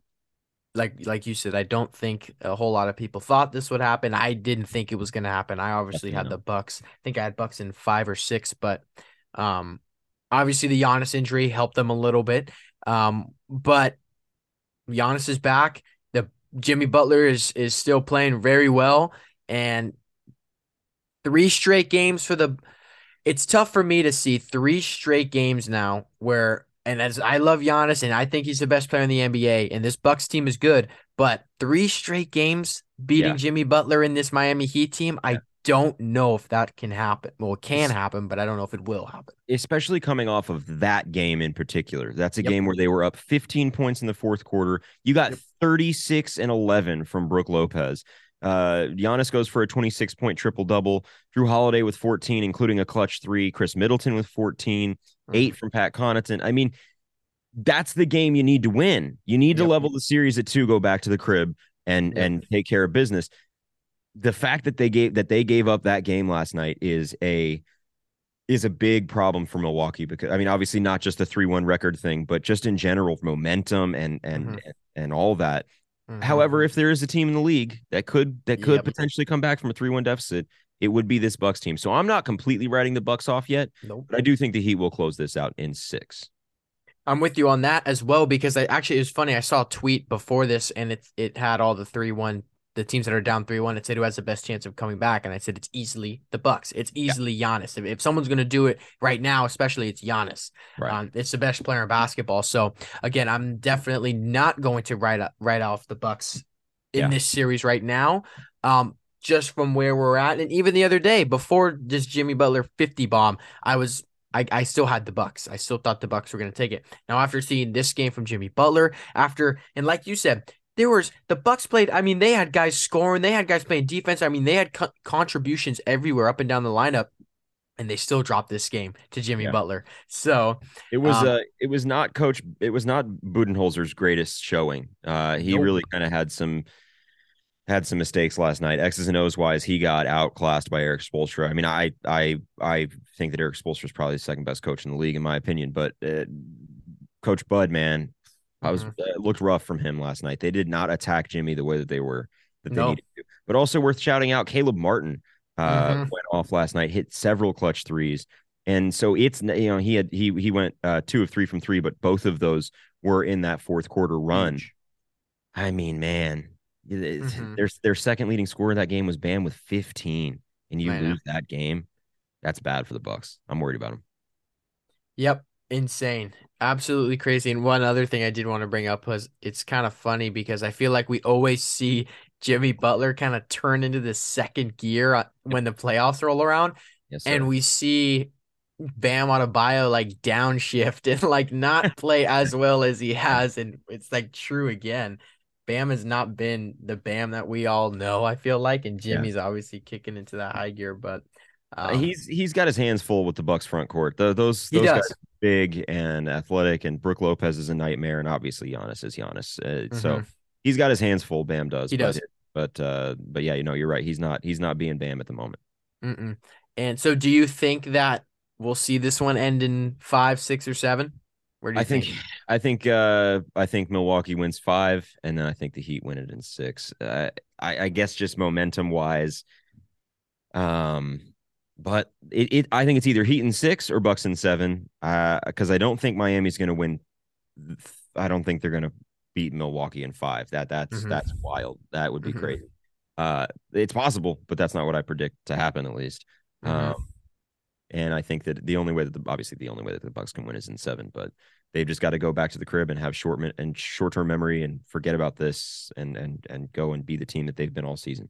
like like you said, I don't think a whole lot of people thought this would happen. I didn't think it was going to happen. I obviously had Definitely the Bucks. I think I had Bucks in five or six, but um, obviously the Giannis injury helped them a little bit. Um, but Giannis is back. The Jimmy Butler is is still playing very well, and three straight games for the. It's tough for me to see three straight games now where and as I love Giannis and I think he's the best player in the NBA and this Bucks team is good, but three straight games beating Yeah. Jimmy Butler in this Miami Heat team, I don't know if that can happen. Well, it can happen, but I don't know if it will happen. especially coming off of that game in particular. That's a Yep. game where they were up 15 points in the fourth quarter. You got 36 and 11 from Brook Lopez. Uh, Giannis goes for a 26 point triple double. Jrue Holiday with 14, including a clutch three. Khris Middleton with 14, eight from Pat Connaughton. I mean, that's the game you need to win. You need to level the series at two, go back to the crib and Yep. and take care of business. The fact that they gave that they gave up that game last night is a is a big problem for Milwaukee because I mean, obviously not just the three one record thing, but just in general momentum and and Mhm. and, all that. Mhm. However, if there is a team in the league that could that could Yep. potentially come back from a three one deficit, it would be this Bucks team. So I'm not completely writing the Bucks off yet, Nope. but I do think the Heat will close this out in six. I'm with you on that as well because I actually it was funny. I saw a tweet before this and it it had all the three one the teams that are down three one. It said who has the best chance of coming back, and I said it's easily the Bucks. It's easily Giannis. If, if someone's gonna do it right now, especially it's Giannis. Right. Um, it's the best player in basketball. So again, I'm definitely not going to write up write off the Bucks in Yeah. this series right now. Um, just from where we're at, and even the other day before this Jimmy Butler 50 bomb, I was I, I still had the Bucks. I still thought the Bucks were going to take it. Now after seeing this game from Jimmy Butler, after and like you said, there was the Bucks played. I mean, they had guys scoring, they had guys playing defense. I mean, they had co- contributions everywhere up and down the lineup, and they still dropped this game to Jimmy Yeah. Butler. So It was Um, uh it was not coach it was not Budenholzer's greatest showing. Uh he Nope. really kind of had some had some mistakes last night. X's and O's wise, he got outclassed by Erik Spoelstra. I mean, I I I think that Erik Spoelstra is probably the second best coach in the league in my opinion, but uh, Coach Bud, man, I was Mhm. uh, it looked rough from him last night. They did not attack Jimmy the way that they were that they No. needed to. But also worth shouting out, Caleb Martin uh, Mhm. went off last night, hit several clutch threes. And so it's you know he had he he went uh, two of three from three, but both of those were in that fourth quarter run. I mean, man, Mhm. their their second leading scorer in that game was Bam with 15, and you know. lose that game. That's bad for the Bucks. I'm worried about them. Yep, insane. Absolutely crazy. And one other thing I did want to bring up was it's kind of funny because I feel like we always see Jimmy Butler kind of turn into the second gear uh, when the playoffs roll around, Yes, sir. and we see Bam Adebayo like downshift and like not play as well as he has, and it's like true again. Bam has not been the Bam that we all know. I feel like, and Yeah. Jimmy's obviously kicking into that high gear, but Uh, um, he's he's got his hands full with the Bucks front court. The, those those guys big and athletic, and Brook Lopez is a nightmare, and obviously Giannis is Giannis. Uh, So Mhm. he's got his hands full. Bam does. He but- does. But uh, but yeah, you know, you're right. He's not he's not being Bam at the moment. Mm-mm. And so, do you think that we'll see this one end in five, six, or seven? Where do you I think, I think, uh, I think Milwaukee wins five, and then I think the Heat win it in six. Uh, I, I guess just momentum wise, um, but it, it, I think it's either Heat in six or Bucks in seven. Uh, because I don't think Miami's going to win. I don't think they're going to beat Milwaukee in five. That that's Mhm. that's wild. That would be Mhm. crazy. Uh, it's possible, but that's not what I predict to happen at least. Mhm. Um, and I think that the only way that the obviously the only way that the Bucks can win is in seven, but they've just got to go back to the crib and have short and short term memory and forget about this and and and go and be the team that they've been all season.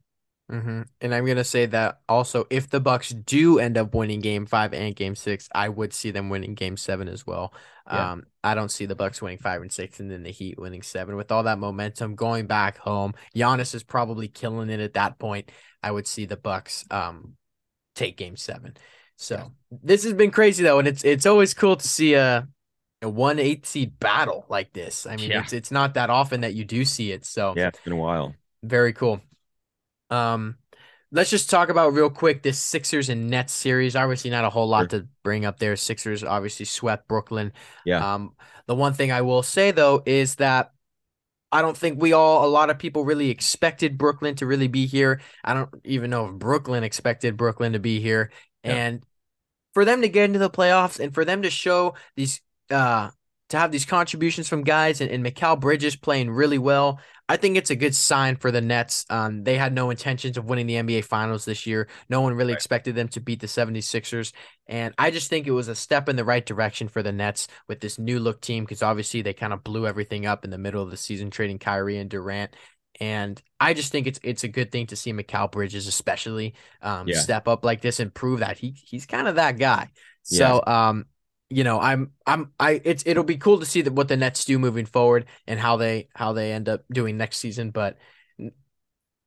Hmm And I'm gonna say that also, if the Bucks do end up winning Game Five and Game Six, I would see them winning Game Seven as well. Yeah. Um, I don't see the Bucks winning five and six, and then the Heat winning seven. With all that momentum going back home, Giannis is probably killing it at that point. I would see the Bucks um take Game Seven. So Yeah. this has been crazy though, and it's it's always cool to see a a one eight seed battle like this. I mean, Yeah. it's it's not that often that you do see it. So Yeah, it's been a while. very cool. Um, let's just talk about real quick this Sixers and Nets series. Obviously, not a whole lot to bring up there. Sixers obviously swept Brooklyn. Yeah. Um, the one thing I will say though is that I don't think we all, a lot of people really expected Brooklyn to really be here. I don't even know if Brooklyn expected Brooklyn to be here. Yeah. And for them to get into the playoffs and for them to show these, uh, to have these contributions from guys and, and Mikal Bridges playing really well, I think it's a good sign for the Nets. Um, they had no intentions of winning the NBA Finals this year. No one really Right. expected them to beat the 76ers. And I just think it was a step in the right direction for the Nets with this new look team because obviously they kind of blew everything up in the middle of the season, trading Kyrie and Durant. And I just think it's it's a good thing to see Mikal Bridges, especially um, Yeah. step up like this and prove that he he's kind of that guy. Yeah. So um, you know, I'm I'm I it's it'll be cool to see that what the Nets do moving forward and how they how they end up doing next season. But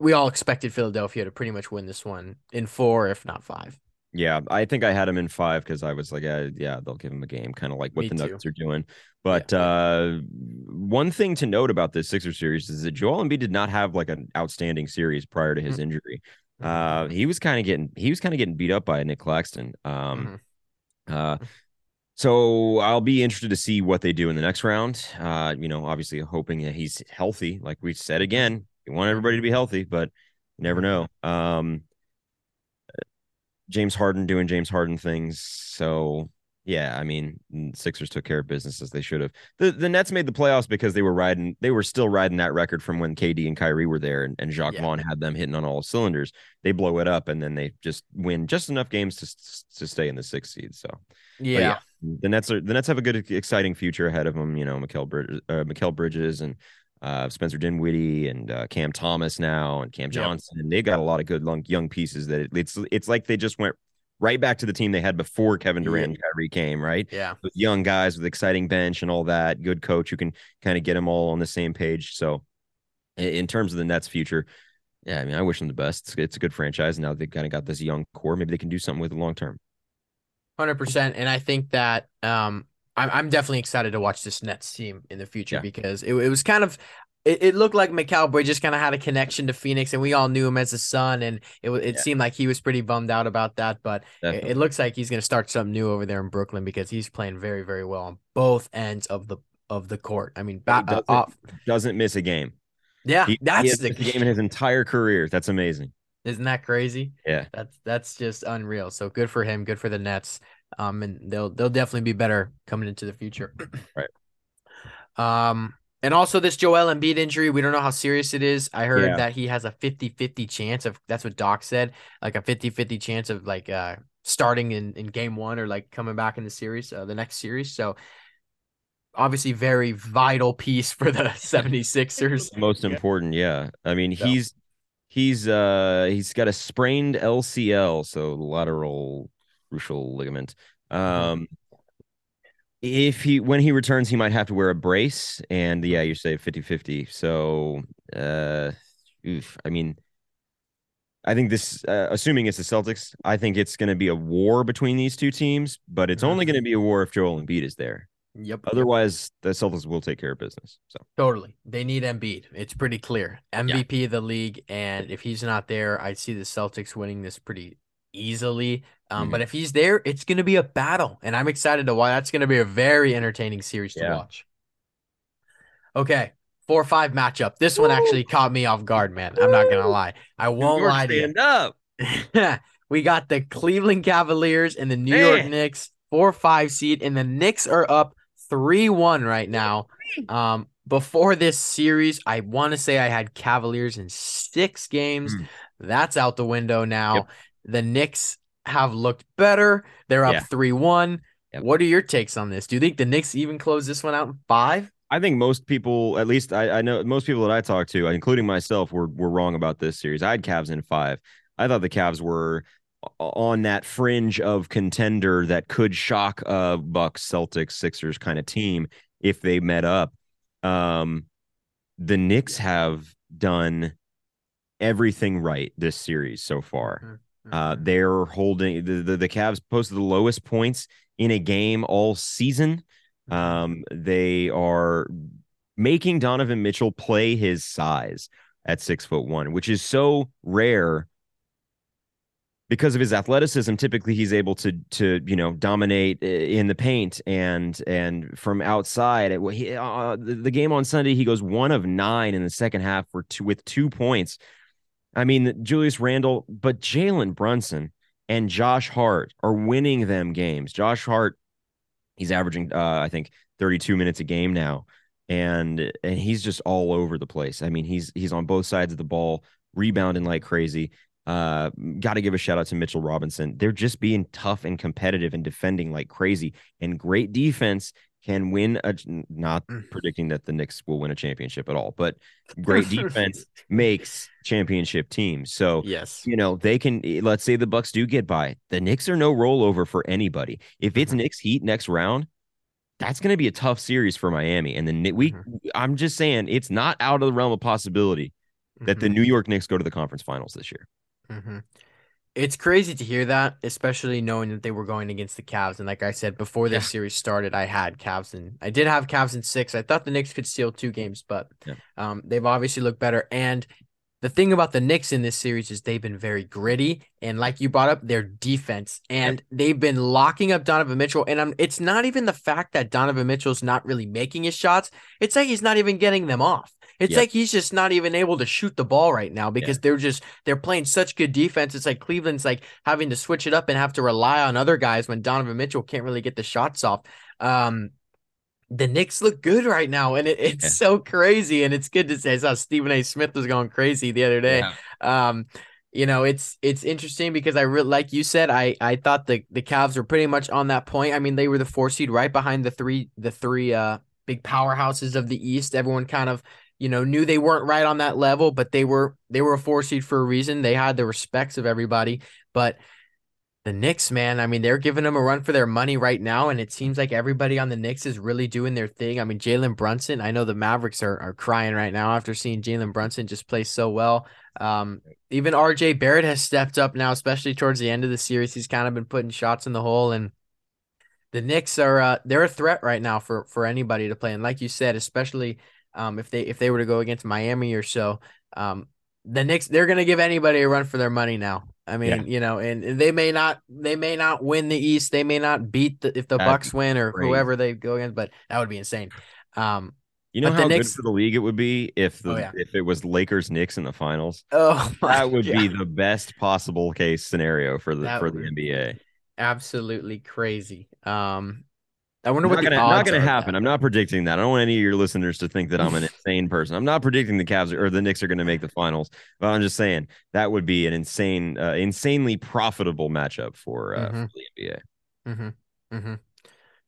we all expected Philadelphia to pretty much win this one in four, if not five. Yeah, I think I had him in five because I was like, uh, yeah, they'll give him a game, kind of like what Me the too. Nuggets are doing. But uh, one thing to note about this Sixer series is that Joel Embiid did not have like an outstanding series prior to his Mm. injury. Uh, he was kind of getting he was kind of getting beat up by Nic Claxton. Um, Mhm. So I'll be interested to see what they do in the next round. Uh, you know, obviously hoping that he's healthy. Like we said again, we want everybody to be healthy, but you never know. Um, James Harden doing James Harden things. So yeah, I mean, Sixers took care of business as they should have. The the Nets made the playoffs because they were riding, they were still riding that record from when KD and Kyrie were there, and, and Jacque yeah. Vaughn had them hitting on all cylinders. They blow it up, and then they just win just enough games to to stay in the sixth seed. So yeah. yeah. the Nets are the Nets have a good, exciting future ahead of them. You know, Mikal Bridges, uh, Mikal Bridges, and uh, Spencer Dinwiddie and uh, Cam Thomas now, and Cam Johnson, they got a lot of good young pieces. That it, it's it's like they just went right back to the team they had before Kevin Durant and Kyrie came, right? Yeah. With young guys with exciting bench and all that, good coach who can kind of get them all on the same page. So in terms of the Nets future, yeah, I mean, I wish them the best. It's, it's a good franchise. Now they've kind of got this young core. Maybe they can do something with it long term. 100%. And I think that um, I'm, I'm definitely excited to watch this Nets team in the future yeah. because it, it was kind of it, it looked like Mikal Bridges kind of had a connection to Phoenix, and we all knew him as a Sun, and it it yeah. seemed like he was pretty bummed out about that. But it, it, looks like he's going to start something new over there in Brooklyn because he's playing very very well on both ends of the of the court. I mean, ba- doesn't, uh, doesn't, miss a game. Yeah, he, that's he the game in his entire career. That's amazing. Isn't that crazy? Yeah, that's that's just unreal. So good for him. Good for the Nets. Um, and they'll they'll definitely be better coming into the future. right. Um, and also this Joel Embiid injury, we don't know how serious it is. I heard yeah. that he has a 50-50 chance of that's what Doc said, like a 50-50 chance of like uh starting in in game 1 or like coming back in the series, uh, the next series. So obviously very vital piece for the 76ers. Most important, yeah. I mean, so. he's he's uh he's got a sprained LCL, so lateral crucial ligament. Mm-hmm. Um if he when he returns he might have to wear a brace and yeah you say 50-50 so uh oof, i mean i think this uh, assuming it's the celtics i think it's going to be a war between these two teams but it's only going to be a war if joel Embiid is there. Yep. Otherwise the celtics will take care of business so. Totally. They need Embiid. It's pretty clear. Mvp yeah. of the league and if he's not there i see the celtics winning this pretty easily. Um, mm-hmm. But if he's there, it's going to be a battle, and I'm excited to watch. That's going to be a very entertaining series to yeah. watch. Okay, four five matchup. This Woo! one actually caught me off guard, man. I'm not gonna lie. I won't lie to you. up. we got the Cleveland Cavaliers and the New man. York Knicks, four five seed, and the Knicks are up three one right now. Um, before this series, I want to say I had Cavaliers in six games. Mm. That's out the window now. Yep. The Knicks have looked better. They're up 3 1. Yep. What are your takes on this? Do you think the Knicks even close this one out in five? I think most people, at least I, I know most people that I talked to, including myself, were were wrong about this series. I had Cavs in five. I thought the Cavs were on that fringe of contender that could shock a Bucks, Celtics, Sixers kind of team if they met up. Um, the Knicks have done everything right this series so far. Mm-hmm. Uh, they're holding the, the, the Cavs posted the lowest points in a game all season. Um, they are making Donovan Mitchell play his size at six foot one, which is so rare because of his athleticism. Typically, he's able to to you know dominate in the paint and and from outside. He, uh, the, the game on Sunday, he goes one of nine in the second half for two with two points I mean, Julius Randle, but Jalen Brunson and Josh Hart are winning them games. Josh Hart, he's averaging, uh, I think, 32 minutes a game now, and and he's just all over the place. I mean, he's he's on both sides of the ball, rebounding like crazy. Uh, got to give a shout out to Mitchell Robinson. They're just being tough and competitive and defending like crazy, and great defense can win a not mm. predicting that the Knicks will win a championship at all, but great defense makes championship teams. So yes, you know, they can eh, let's say the Bucks do get by. The Knicks are no rollover for anybody. If it's mm-hmm. Knicks Heat next round, that's going to be a tough series for Miami. And then we mm-hmm. I'm just saying it's not out of the realm of possibility that mm-hmm. the New York Knicks go to the conference finals this year. It's crazy to hear that, especially knowing that they were going against the Cavs. And like I said, before this yeah. series started, I had Cavs and I did have Cavs in six. I thought the Knicks could steal two games, but yeah. um, they've obviously looked better. And the thing about the Knicks in this series is they've been very gritty and like you brought up their defense and yep. they've been locking up Donovan Mitchell and I'm, it's not even the fact that Donovan Mitchell's not really making his shots it's like he's not even getting them off it's yep. like he's just not even able to shoot the ball right now because yeah. they're just they're playing such good defense it's like Cleveland's like having to switch it up and have to rely on other guys when Donovan Mitchell can't really get the shots off um the Knicks look good right now, and it, it's yeah. so crazy, and it's good to say. I saw Stephen A. Smith was going crazy the other day. Yeah. Um, you know, it's it's interesting because I really, like you said, I I thought the the Cavs were pretty much on that point. I mean, they were the four seed right behind the three the three uh big powerhouses of the East. Everyone kind of you know knew they weren't right on that level, but they were they were a four seed for a reason. They had the respects of everybody, but the Knicks, man, I mean, they're giving them a run for their money right now, and it seems like everybody on the Knicks is really doing their thing. I mean, Jalen Brunson, I know the Mavericks are, are crying right now after seeing Jalen Brunson just play so well. Um, even RJ Barrett has stepped up now, especially towards the end of the series. He's kind of been putting shots in the hole, and the Knicks are uh, they're a threat right now for for anybody to play. And like you said, especially um, if they if they were to go against Miami or so, um, the Knicks they're gonna give anybody a run for their money now. I mean, yeah. you know, and, and, they may not they may not win the East. They may not beat the, if the That'd Bucks win or great. whoever they go against, but that would be insane. Um, you know how Knicks, good for the league it would be if the oh, yeah. if it was Lakers Knicks in the finals. Oh, that would God. be the best possible case scenario for the that for the NBA. Absolutely crazy. Um, I wonder not what gonna, not going to happen. I'm not predicting that. I don't want any of your listeners to think that I'm an insane person. I'm not predicting the Cavs or the Knicks are going to make the finals, but I'm just saying that would be an insane, uh, insanely profitable matchup for, uh, mm-hmm. for the NBA. Mm-hmm. Mm-hmm.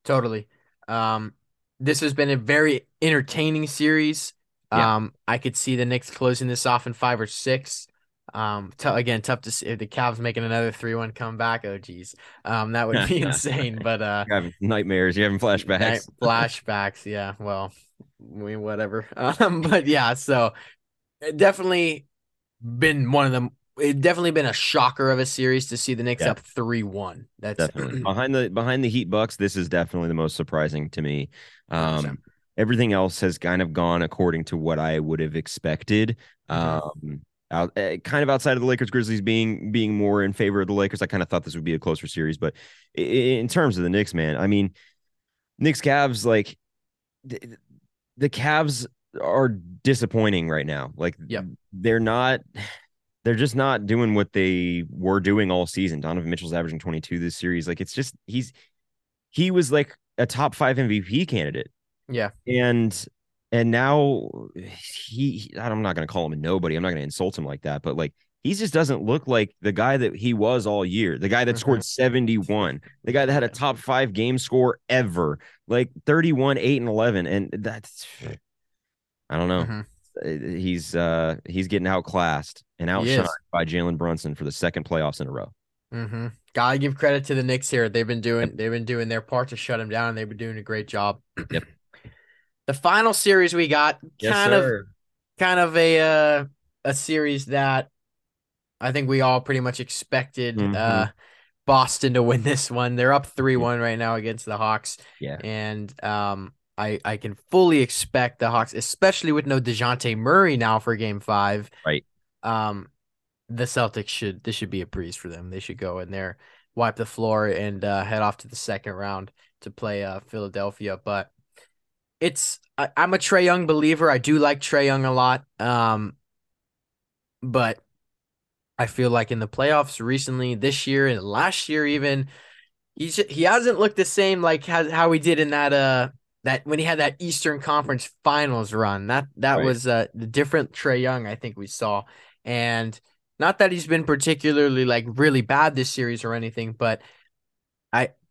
Totally. Um, this has been a very entertaining series. Yeah. Um, I could see the Knicks closing this off in five or six. Um, t- again, tough to see if the Cavs making another three-one comeback. Oh, geez, um, that would be insane. But uh, you're having nightmares. You're having flashbacks. flashbacks. Yeah. Well, we whatever. Um, but yeah. So definitely been one of them. It definitely been a shocker of a series to see the Knicks yeah. up three-one. That's definitely behind the behind the Heat Bucks. This is definitely the most surprising to me. Um, everything else has kind of gone according to what I would have expected. Mm-hmm. Um, out uh, kind of outside of the Lakers Grizzlies being being more in favor of the Lakers. I kind of thought this would be a closer series, but in terms of the Knicks, man, I mean, Knicks Cavs like the, the Cavs are disappointing right now. Like yep. they're not they're just not doing what they were doing all season. Donovan Mitchell's averaging 22 this series. Like it's just he's he was like a top 5 MVP candidate. Yeah. And and now he, I'm not going to call him a nobody. I'm not going to insult him like that, but like he just doesn't look like the guy that he was all year. The guy that scored 71, the guy that had a top 5 game score ever, like 31, 8 and 11 and that's I don't know. Mm-hmm. Uh, he's uh he's getting outclassed and outshined by Jalen Brunson for the second playoffs in a row. Mm-hmm. Gotta give credit to the Knicks here. They've been doing yep. they've been doing their part to shut him down. and They've been doing a great job. Yep. The final series we got yes, kind sir. of kind of a uh, a series that I think we all pretty much expected mm-hmm. uh, Boston to win this one. They're up 3-1 right now against the Hawks. Yeah. And um I I can fully expect the Hawks, especially with no DeJounte Murray now for game 5. Right. Um the Celtics should this should be a breeze for them. They should go in there, wipe the floor and uh, head off to the second round to play uh, Philadelphia, but it's I, am a Trae Young believer. I do like Trae Young a lot. Um, but I feel like in the playoffs recently, this year and last year even, he's he hasn't looked the same like how, how he did in that uh that when he had that Eastern Conference Finals run. That that right. was uh the different Trae Young I think we saw, and not that he's been particularly like really bad this series or anything, but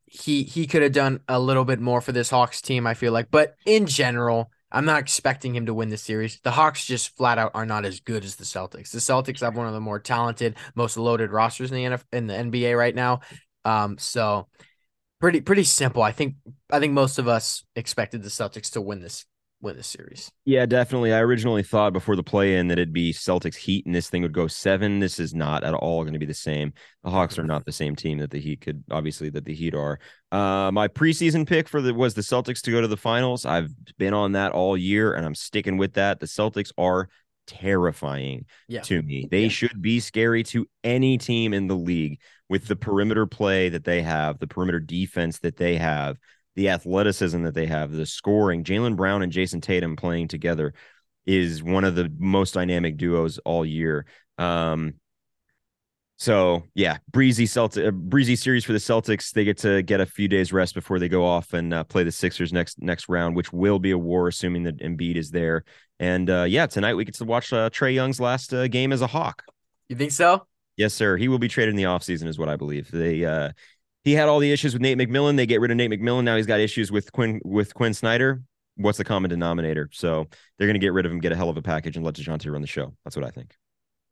he he could have done a little bit more for this Hawks team, I feel like. But in general, I'm not expecting him to win the series. The Hawks just flat out are not as good as the Celtics. The Celtics have one of the more talented, most loaded rosters in the NF- in the NBA right now. Um, so pretty pretty simple. I think I think most of us expected the Celtics to win this win this series. Yeah, definitely. I originally thought before the play in that it'd be Celtics Heat and this thing would go seven. This is not at all going to be the same. The Hawks are not the same team that the Heat could obviously that the Heat are. Uh, my preseason pick for the was the Celtics to go to the finals. I've been on that all year and I'm sticking with that. The Celtics are terrifying Yeah. to me. They Yeah. should be scary to any team in the league with the perimeter play that they have, the perimeter defense that they have, the athleticism that they have, the scoring. Jaylen Brown and Jayson Tatum playing together is one of the most dynamic duos all year. Um, so yeah, breezy Celtic, uh, breezy series for the Celtics. They get to get a few days rest before they go off and uh, play the Sixers next next round, which will be a war, assuming that Embiid is there. And uh, yeah, tonight we get to watch uh, Trae Young's last uh, game as a Hawk. You think so? Yes, sir. He will be traded in the offseason, is what I believe. They uh, he had all the issues with Nate McMillan. They get rid of Nate McMillan. Now he's got issues with Quinn with Quin Snyder. What's the common denominator? So they're going to get rid of him, get a hell of a package, and let Dejounte run the show. That's what I think.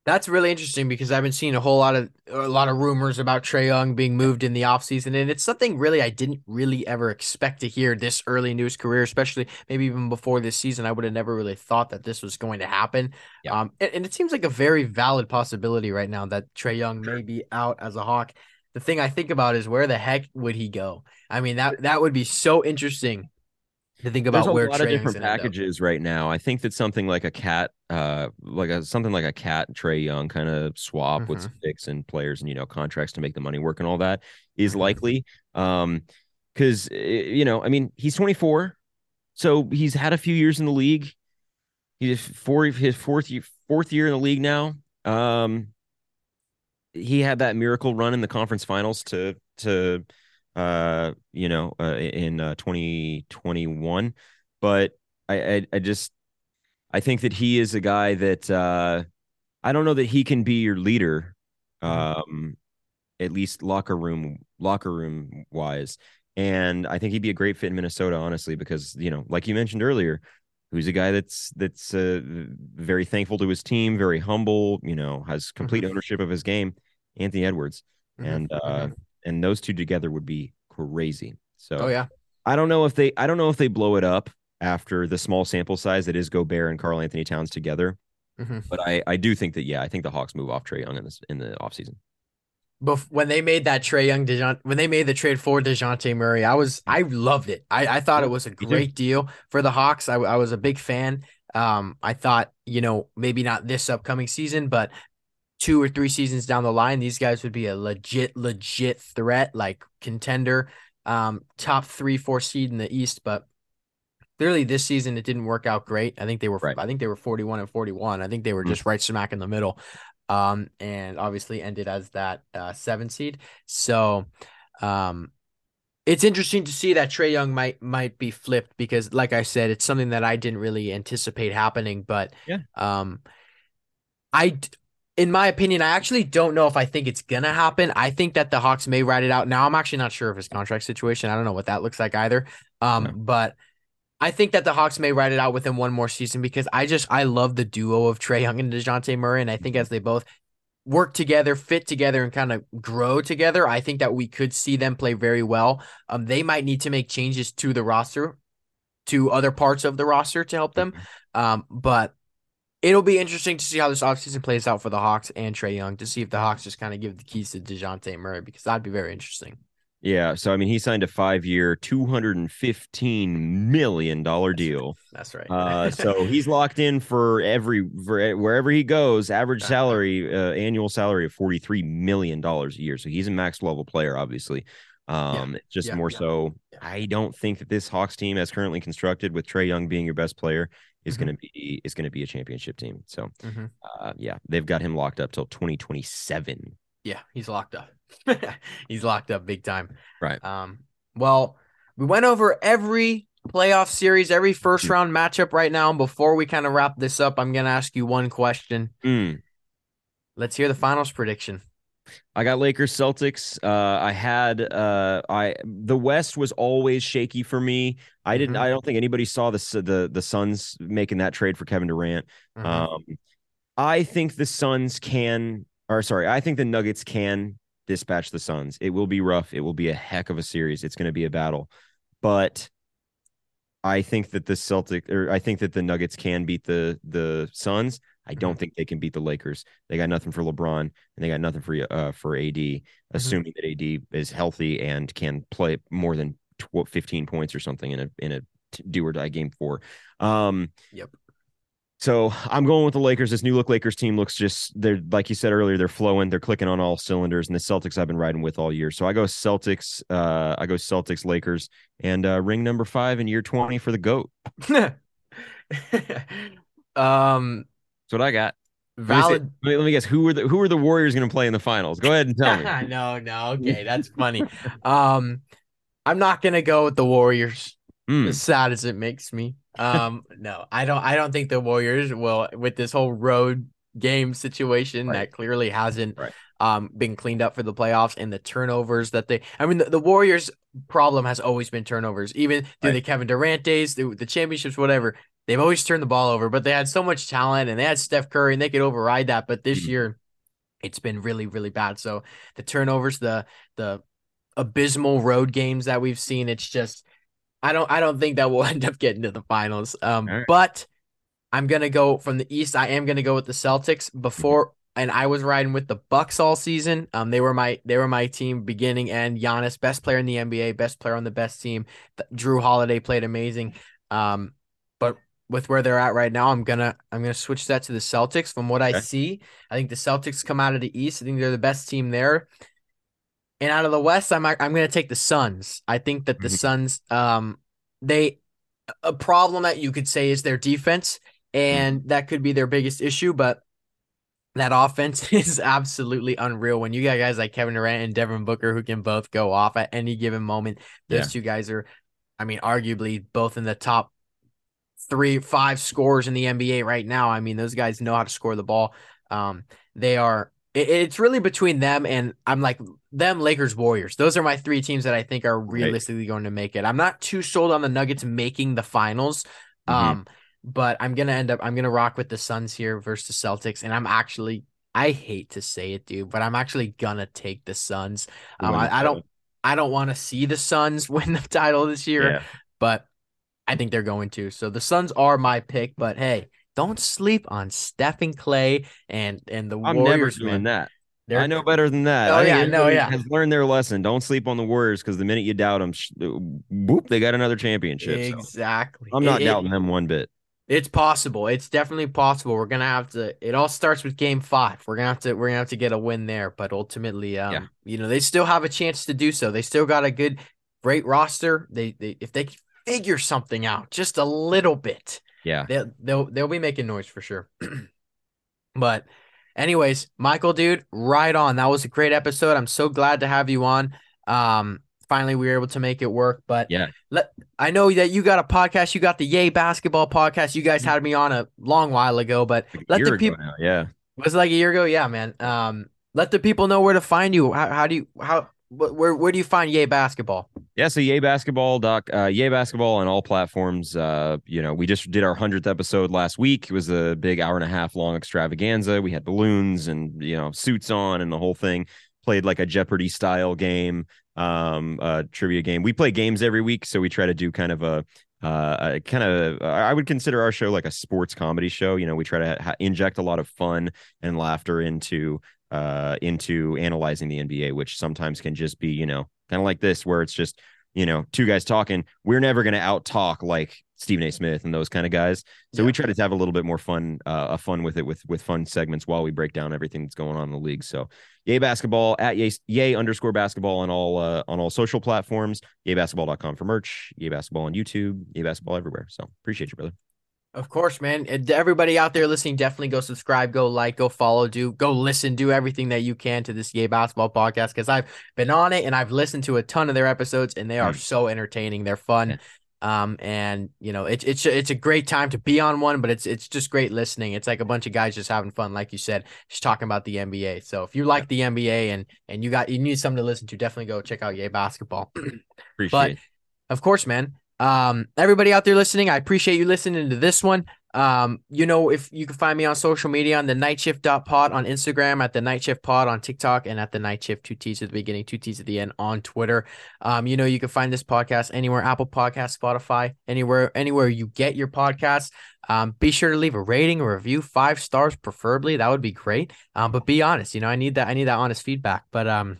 That's really interesting because I've been seeing a whole lot of a lot of rumors about Trae Young being moved in the offseason. And it's something really I didn't really ever expect to hear this early in his career, especially maybe even before this season. I would have never really thought that this was going to happen. Yeah. Um, and, and it seems like a very valid possibility right now that Trae Young may be out as a Hawk. The thing I think about is where the heck would he go? I mean that that would be so interesting to think about There's a where lot Trae of different gonna end up. packages right now. I think that something like a KAT, uh, like a something like a KAT Trae Young kind of swap with Mhm. some picks and players and you know contracts to make the money work and all that is Mhm. likely. Um, because you know, I mean, he's 24, so he's had a few years in the league. He's four his fourth year fourth year in the league now. Um, he had that miracle run in the conference finals to to uh you know uh, in uh, 2021 but I, I i just i think that he is a guy that uh i don't know that he can be your leader um at least locker room locker room wise. And i think he'd be a great fit in minnesota honestly because you know like you mentioned earlier who's a guy that's that's uh, very thankful to his team very humble you know has complete Mhm. ownership of his game anthony edwards Mhm. and uh Mhm. and those two together would be crazy so oh yeah. I don't know if they I don't know if they blow it up after the small sample size that is Gobert and Karl-Anthony Towns together. Mhm. But I I do think that yeah, I think the Hawks move off Trae Young in this in the offseason. Bef- when they made that Trae Young Dejounte, when they made the trade for Dejounte Murray, I was I loved it. I, I thought it was a great deal for the Hawks. I, I was a big fan. Um, I thought you know maybe not this upcoming season, but two or three seasons down the line, these guys would be a legit legit threat, like contender, um, top three four seed in the East. But clearly this season it didn't work out great. I think they were Right. I think they were forty one and forty one. I think they were Mhm. just right smack in the middle um, and obviously ended as that uh, seven seed. So, um, it's interesting to see that Trae Young might might be flipped because, like I said, it's something that I didn't really anticipate happening. But, Yeah. um, I, in my opinion, I actually don't know if I think it's gonna happen. I think that the Hawks may ride it out. Now, I'm actually not sure of his contract situation. I don't know what that looks like either. Um, No. but. I think that the Hawks may ride it out within one more season because I just I love the duo of Trae Young and DeJounte Murray. And I think as they both work together, fit together, and kind of grow together, I think that we could see them play very well. Um, they might need to make changes to the roster, to other parts of the roster to help them. Um, but it'll be interesting to see how this offseason plays out for the Hawks and Trae Young to see if the Hawks just kind of give the keys to DeJounte Murray because that'd be very interesting. Yeah, so I mean he signed a 5-year, 215 million dollar deal. That's right. Uh so he's locked in for every for wherever he goes, average salary uh, annual salary of 43 million dollars a year. So he's a max level player obviously. Um it's just Yeah, more yeah, so yeah. I don't think that this Hawks team as currently constructed with Trae Young being your best player is Mhm. going to be is going to be a championship team. So Mhm. uh yeah, they've got him locked up till 2027. Yeah, he's locked up. he's locked up big time. Right. Um, well, we went over every playoff series, every first Mhm. round matchup right now. And before we kind of wrap this up, I'm gonna ask you one question. Mm. Let's hear the finals prediction. I got Lakers Celtics. Uh, I had uh, I the West was always shaky for me. I didn't. Mhm. I don't think anybody saw the the the Suns making that trade for Kevin Durant. Mhm. Um, I think the Suns can, or sorry, I think the Nuggets can dispatch the Suns. It will be rough. It will be a heck of a series. It's going to be a battle, but I think that the Celtic or I think that the Nuggets can beat the the Suns. I don't think they can beat the Lakers. They got nothing for LeBron and they got nothing for uh for AD, assuming that AD is healthy and can play more than 12, 15 points or something in a in a do or die game four. Um Yep. So I'm going with the Lakers. This new look Lakers team looks just they're like you said earlier, they're flowing, they're clicking on all cylinders, and the Celtics I've been riding with all year. So I go Celtics, uh, I go Celtics, Lakers, and uh, ring number five in year 20 for the GOAT. um That's what I got. Let me, say- valid let me, let me guess who are the who are the Warriors going to play in the finals? Go ahead and tell me. no, no, okay, that's funny. Um I'm not gonna go with the Warriors. Hmm. as sad as it makes me. Um, no, I don't. I don't think the Warriors will with this whole road game situation Right. that clearly hasn't Right. um been cleaned up for the playoffs and the turnovers that they. I mean, the, the Warriors' problem has always been turnovers, even through Right. the Kevin Durant days, the, the championships, whatever. They've always turned the ball over, but they had so much talent and they had Steph Curry and they could override that. But this Mhm. year, it's been really, really bad. So the turnovers, the the abysmal road games that we've seen, it's just I don't I don't think that we'll end up getting to the finals. Um, right. but I'm gonna go from the East. I am gonna go with the Celtics before, and I was riding with the Bucks all season. Um, they were my they were my team beginning and Giannis, best player in the NBA, best player on the best team. Jrue Holiday played amazing. Um, with where they're at right now, I'm gonna I'm gonna switch that to the Celtics. From what I see, I think the Celtics come out of the East. I think they're the best team there. And out of the West, I'm I'm gonna take the Suns. I think that the Mhm. Suns, um, they a problem that you could say is their defense, and that could be their biggest issue. But that offense is absolutely unreal. When you got guys like Kevin Durant and Devin Booker who can both go off at any given moment, those Yeah. two guys are, I mean, arguably both in the top three, five scores in the NBA right now. I mean, those guys know how to score the ball. Um, they are. It, it's really between them and I'm like them, Lakers, Warriors. Those are my three teams that I think are Right. realistically going to make it. I'm not too sold on the Nuggets making the finals. Mhm. Um, but I'm gonna end up. I'm gonna rock with the Suns here versus the Celtics, and I'm actually. I hate to say it, dude, but I'm actually gonna take the Suns. Um, I, I don't. I don't want to see the Suns win the title this year, Yeah. but I think they're going to. So the Suns are my pick. But hey, don't sleep on Stephen Klay and and the I'm never Warriors, doing man. that. They're- I know better than that. Oh, I yeah, no, yeah. Has learned their lesson. Don't sleep on the Warriors because the minute you doubt them, sh- whoop, they got another championship. So Exactly. I'm not It- it- doubting them one bit. It's possible. It's definitely possible. We're gonna have to. It all starts with Game Five. We're gonna have to. We're gonna have to get a win there. But ultimately, um, Yeah. you know, they still have a chance to do so. They still got a good, great roster. They, they if they figure something out just a little bit, Yeah. they'll they'll they'll be making noise for sure. but, anyways, Michael, dude, right on. That was a great episode. I'm so glad to have you on. Um, finally, we were able to make it work. But Yeah. let I know that you got a podcast. You got the Yay Basketball podcast. You guys had me on a long while ago, but Like let the people now, Yeah. was like a year ago. Yeah, man. Um, let the people know where to find you. How, how do you how where where do you find Yay Basketball? Yeah, so Yay Basketball doc uh Yay Basketball on all platforms. Uh, you know, we just did our hundredth episode last week. It was a big hour and a half long extravaganza. We had balloons and you know, suits on and the whole thing. Played like a Jeopardy style game, um, trivia game. We play games every week, so we try to do kind of a uh kind of I would consider our show like a sports comedy show. You know, we try to ha- inject a lot of fun and laughter into uh into analyzing the NBA, which sometimes can just be, you know, kind of like this where it's just you know two guys talking. We're never going to out talk like stephen a. Smith and those kind of guys. So we try to have a little bit more fun uh a fun with it with with fun segments while we break down everything that's going on in the league. So yay basketball at yay, yay underscore basketball on all uh on all social platforms. Yaybasketball.com for merch. Yay basketball on youtube. Yay basketball everywhere. So appreciate you brother Of course, man. Everybody out there listening, definitely go subscribe, go like, go follow, do go listen, do everything that you can to this Yay Basketball podcast because I've been on it and I've listened to a ton of their episodes and they are Mm. so entertaining. They're fun. Um, and you know, it's it's it's a great time to be on one, but it's it's just great listening. It's like a bunch of guys just having fun, like you said, just talking about the NBA. So if you like the NBA and and you got you need something to listen to, definitely go check out Yay Basketball. appreciate But it of course, man. Um, everybody out there listening, I appreciate you listening to this one. Um, you know, if you can find me on social media on the night shift pod on Instagram, at the night shift pod on TikTok, and at the night shift two T's at the beginning, two T's at the end on Twitter. Um, you know, you can find this podcast anywhere, Apple Podcast, Spotify, anywhere, anywhere you get your podcasts. Um, be sure to leave a rating, a review, five stars preferably. That would be great. Um, but be honest, you know, I need that, I need that honest feedback. But um,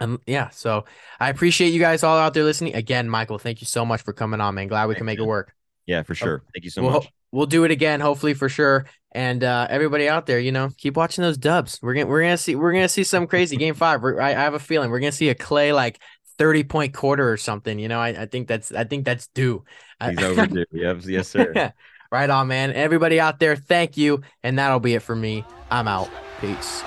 um, yeah, so I appreciate you guys all out there listening. Again, Michael, thank you so much for coming on, man. Glad we can Thanks, make it work. yeah for sure thank you so we'll, much we'll do it again, hopefully for sure. And uh, everybody out there, you know, keep watching those dubs. We're gonna we're gonna see we're gonna see some crazy game five. We're, I, I have a feeling we're gonna see a Klay like 30 point quarter or something. You know, I, I think that's I think that's due. He's overdue. yes, yes, sir. right on, man. Everybody out there, thank you. And that'll be it for me. I'm out. Peace.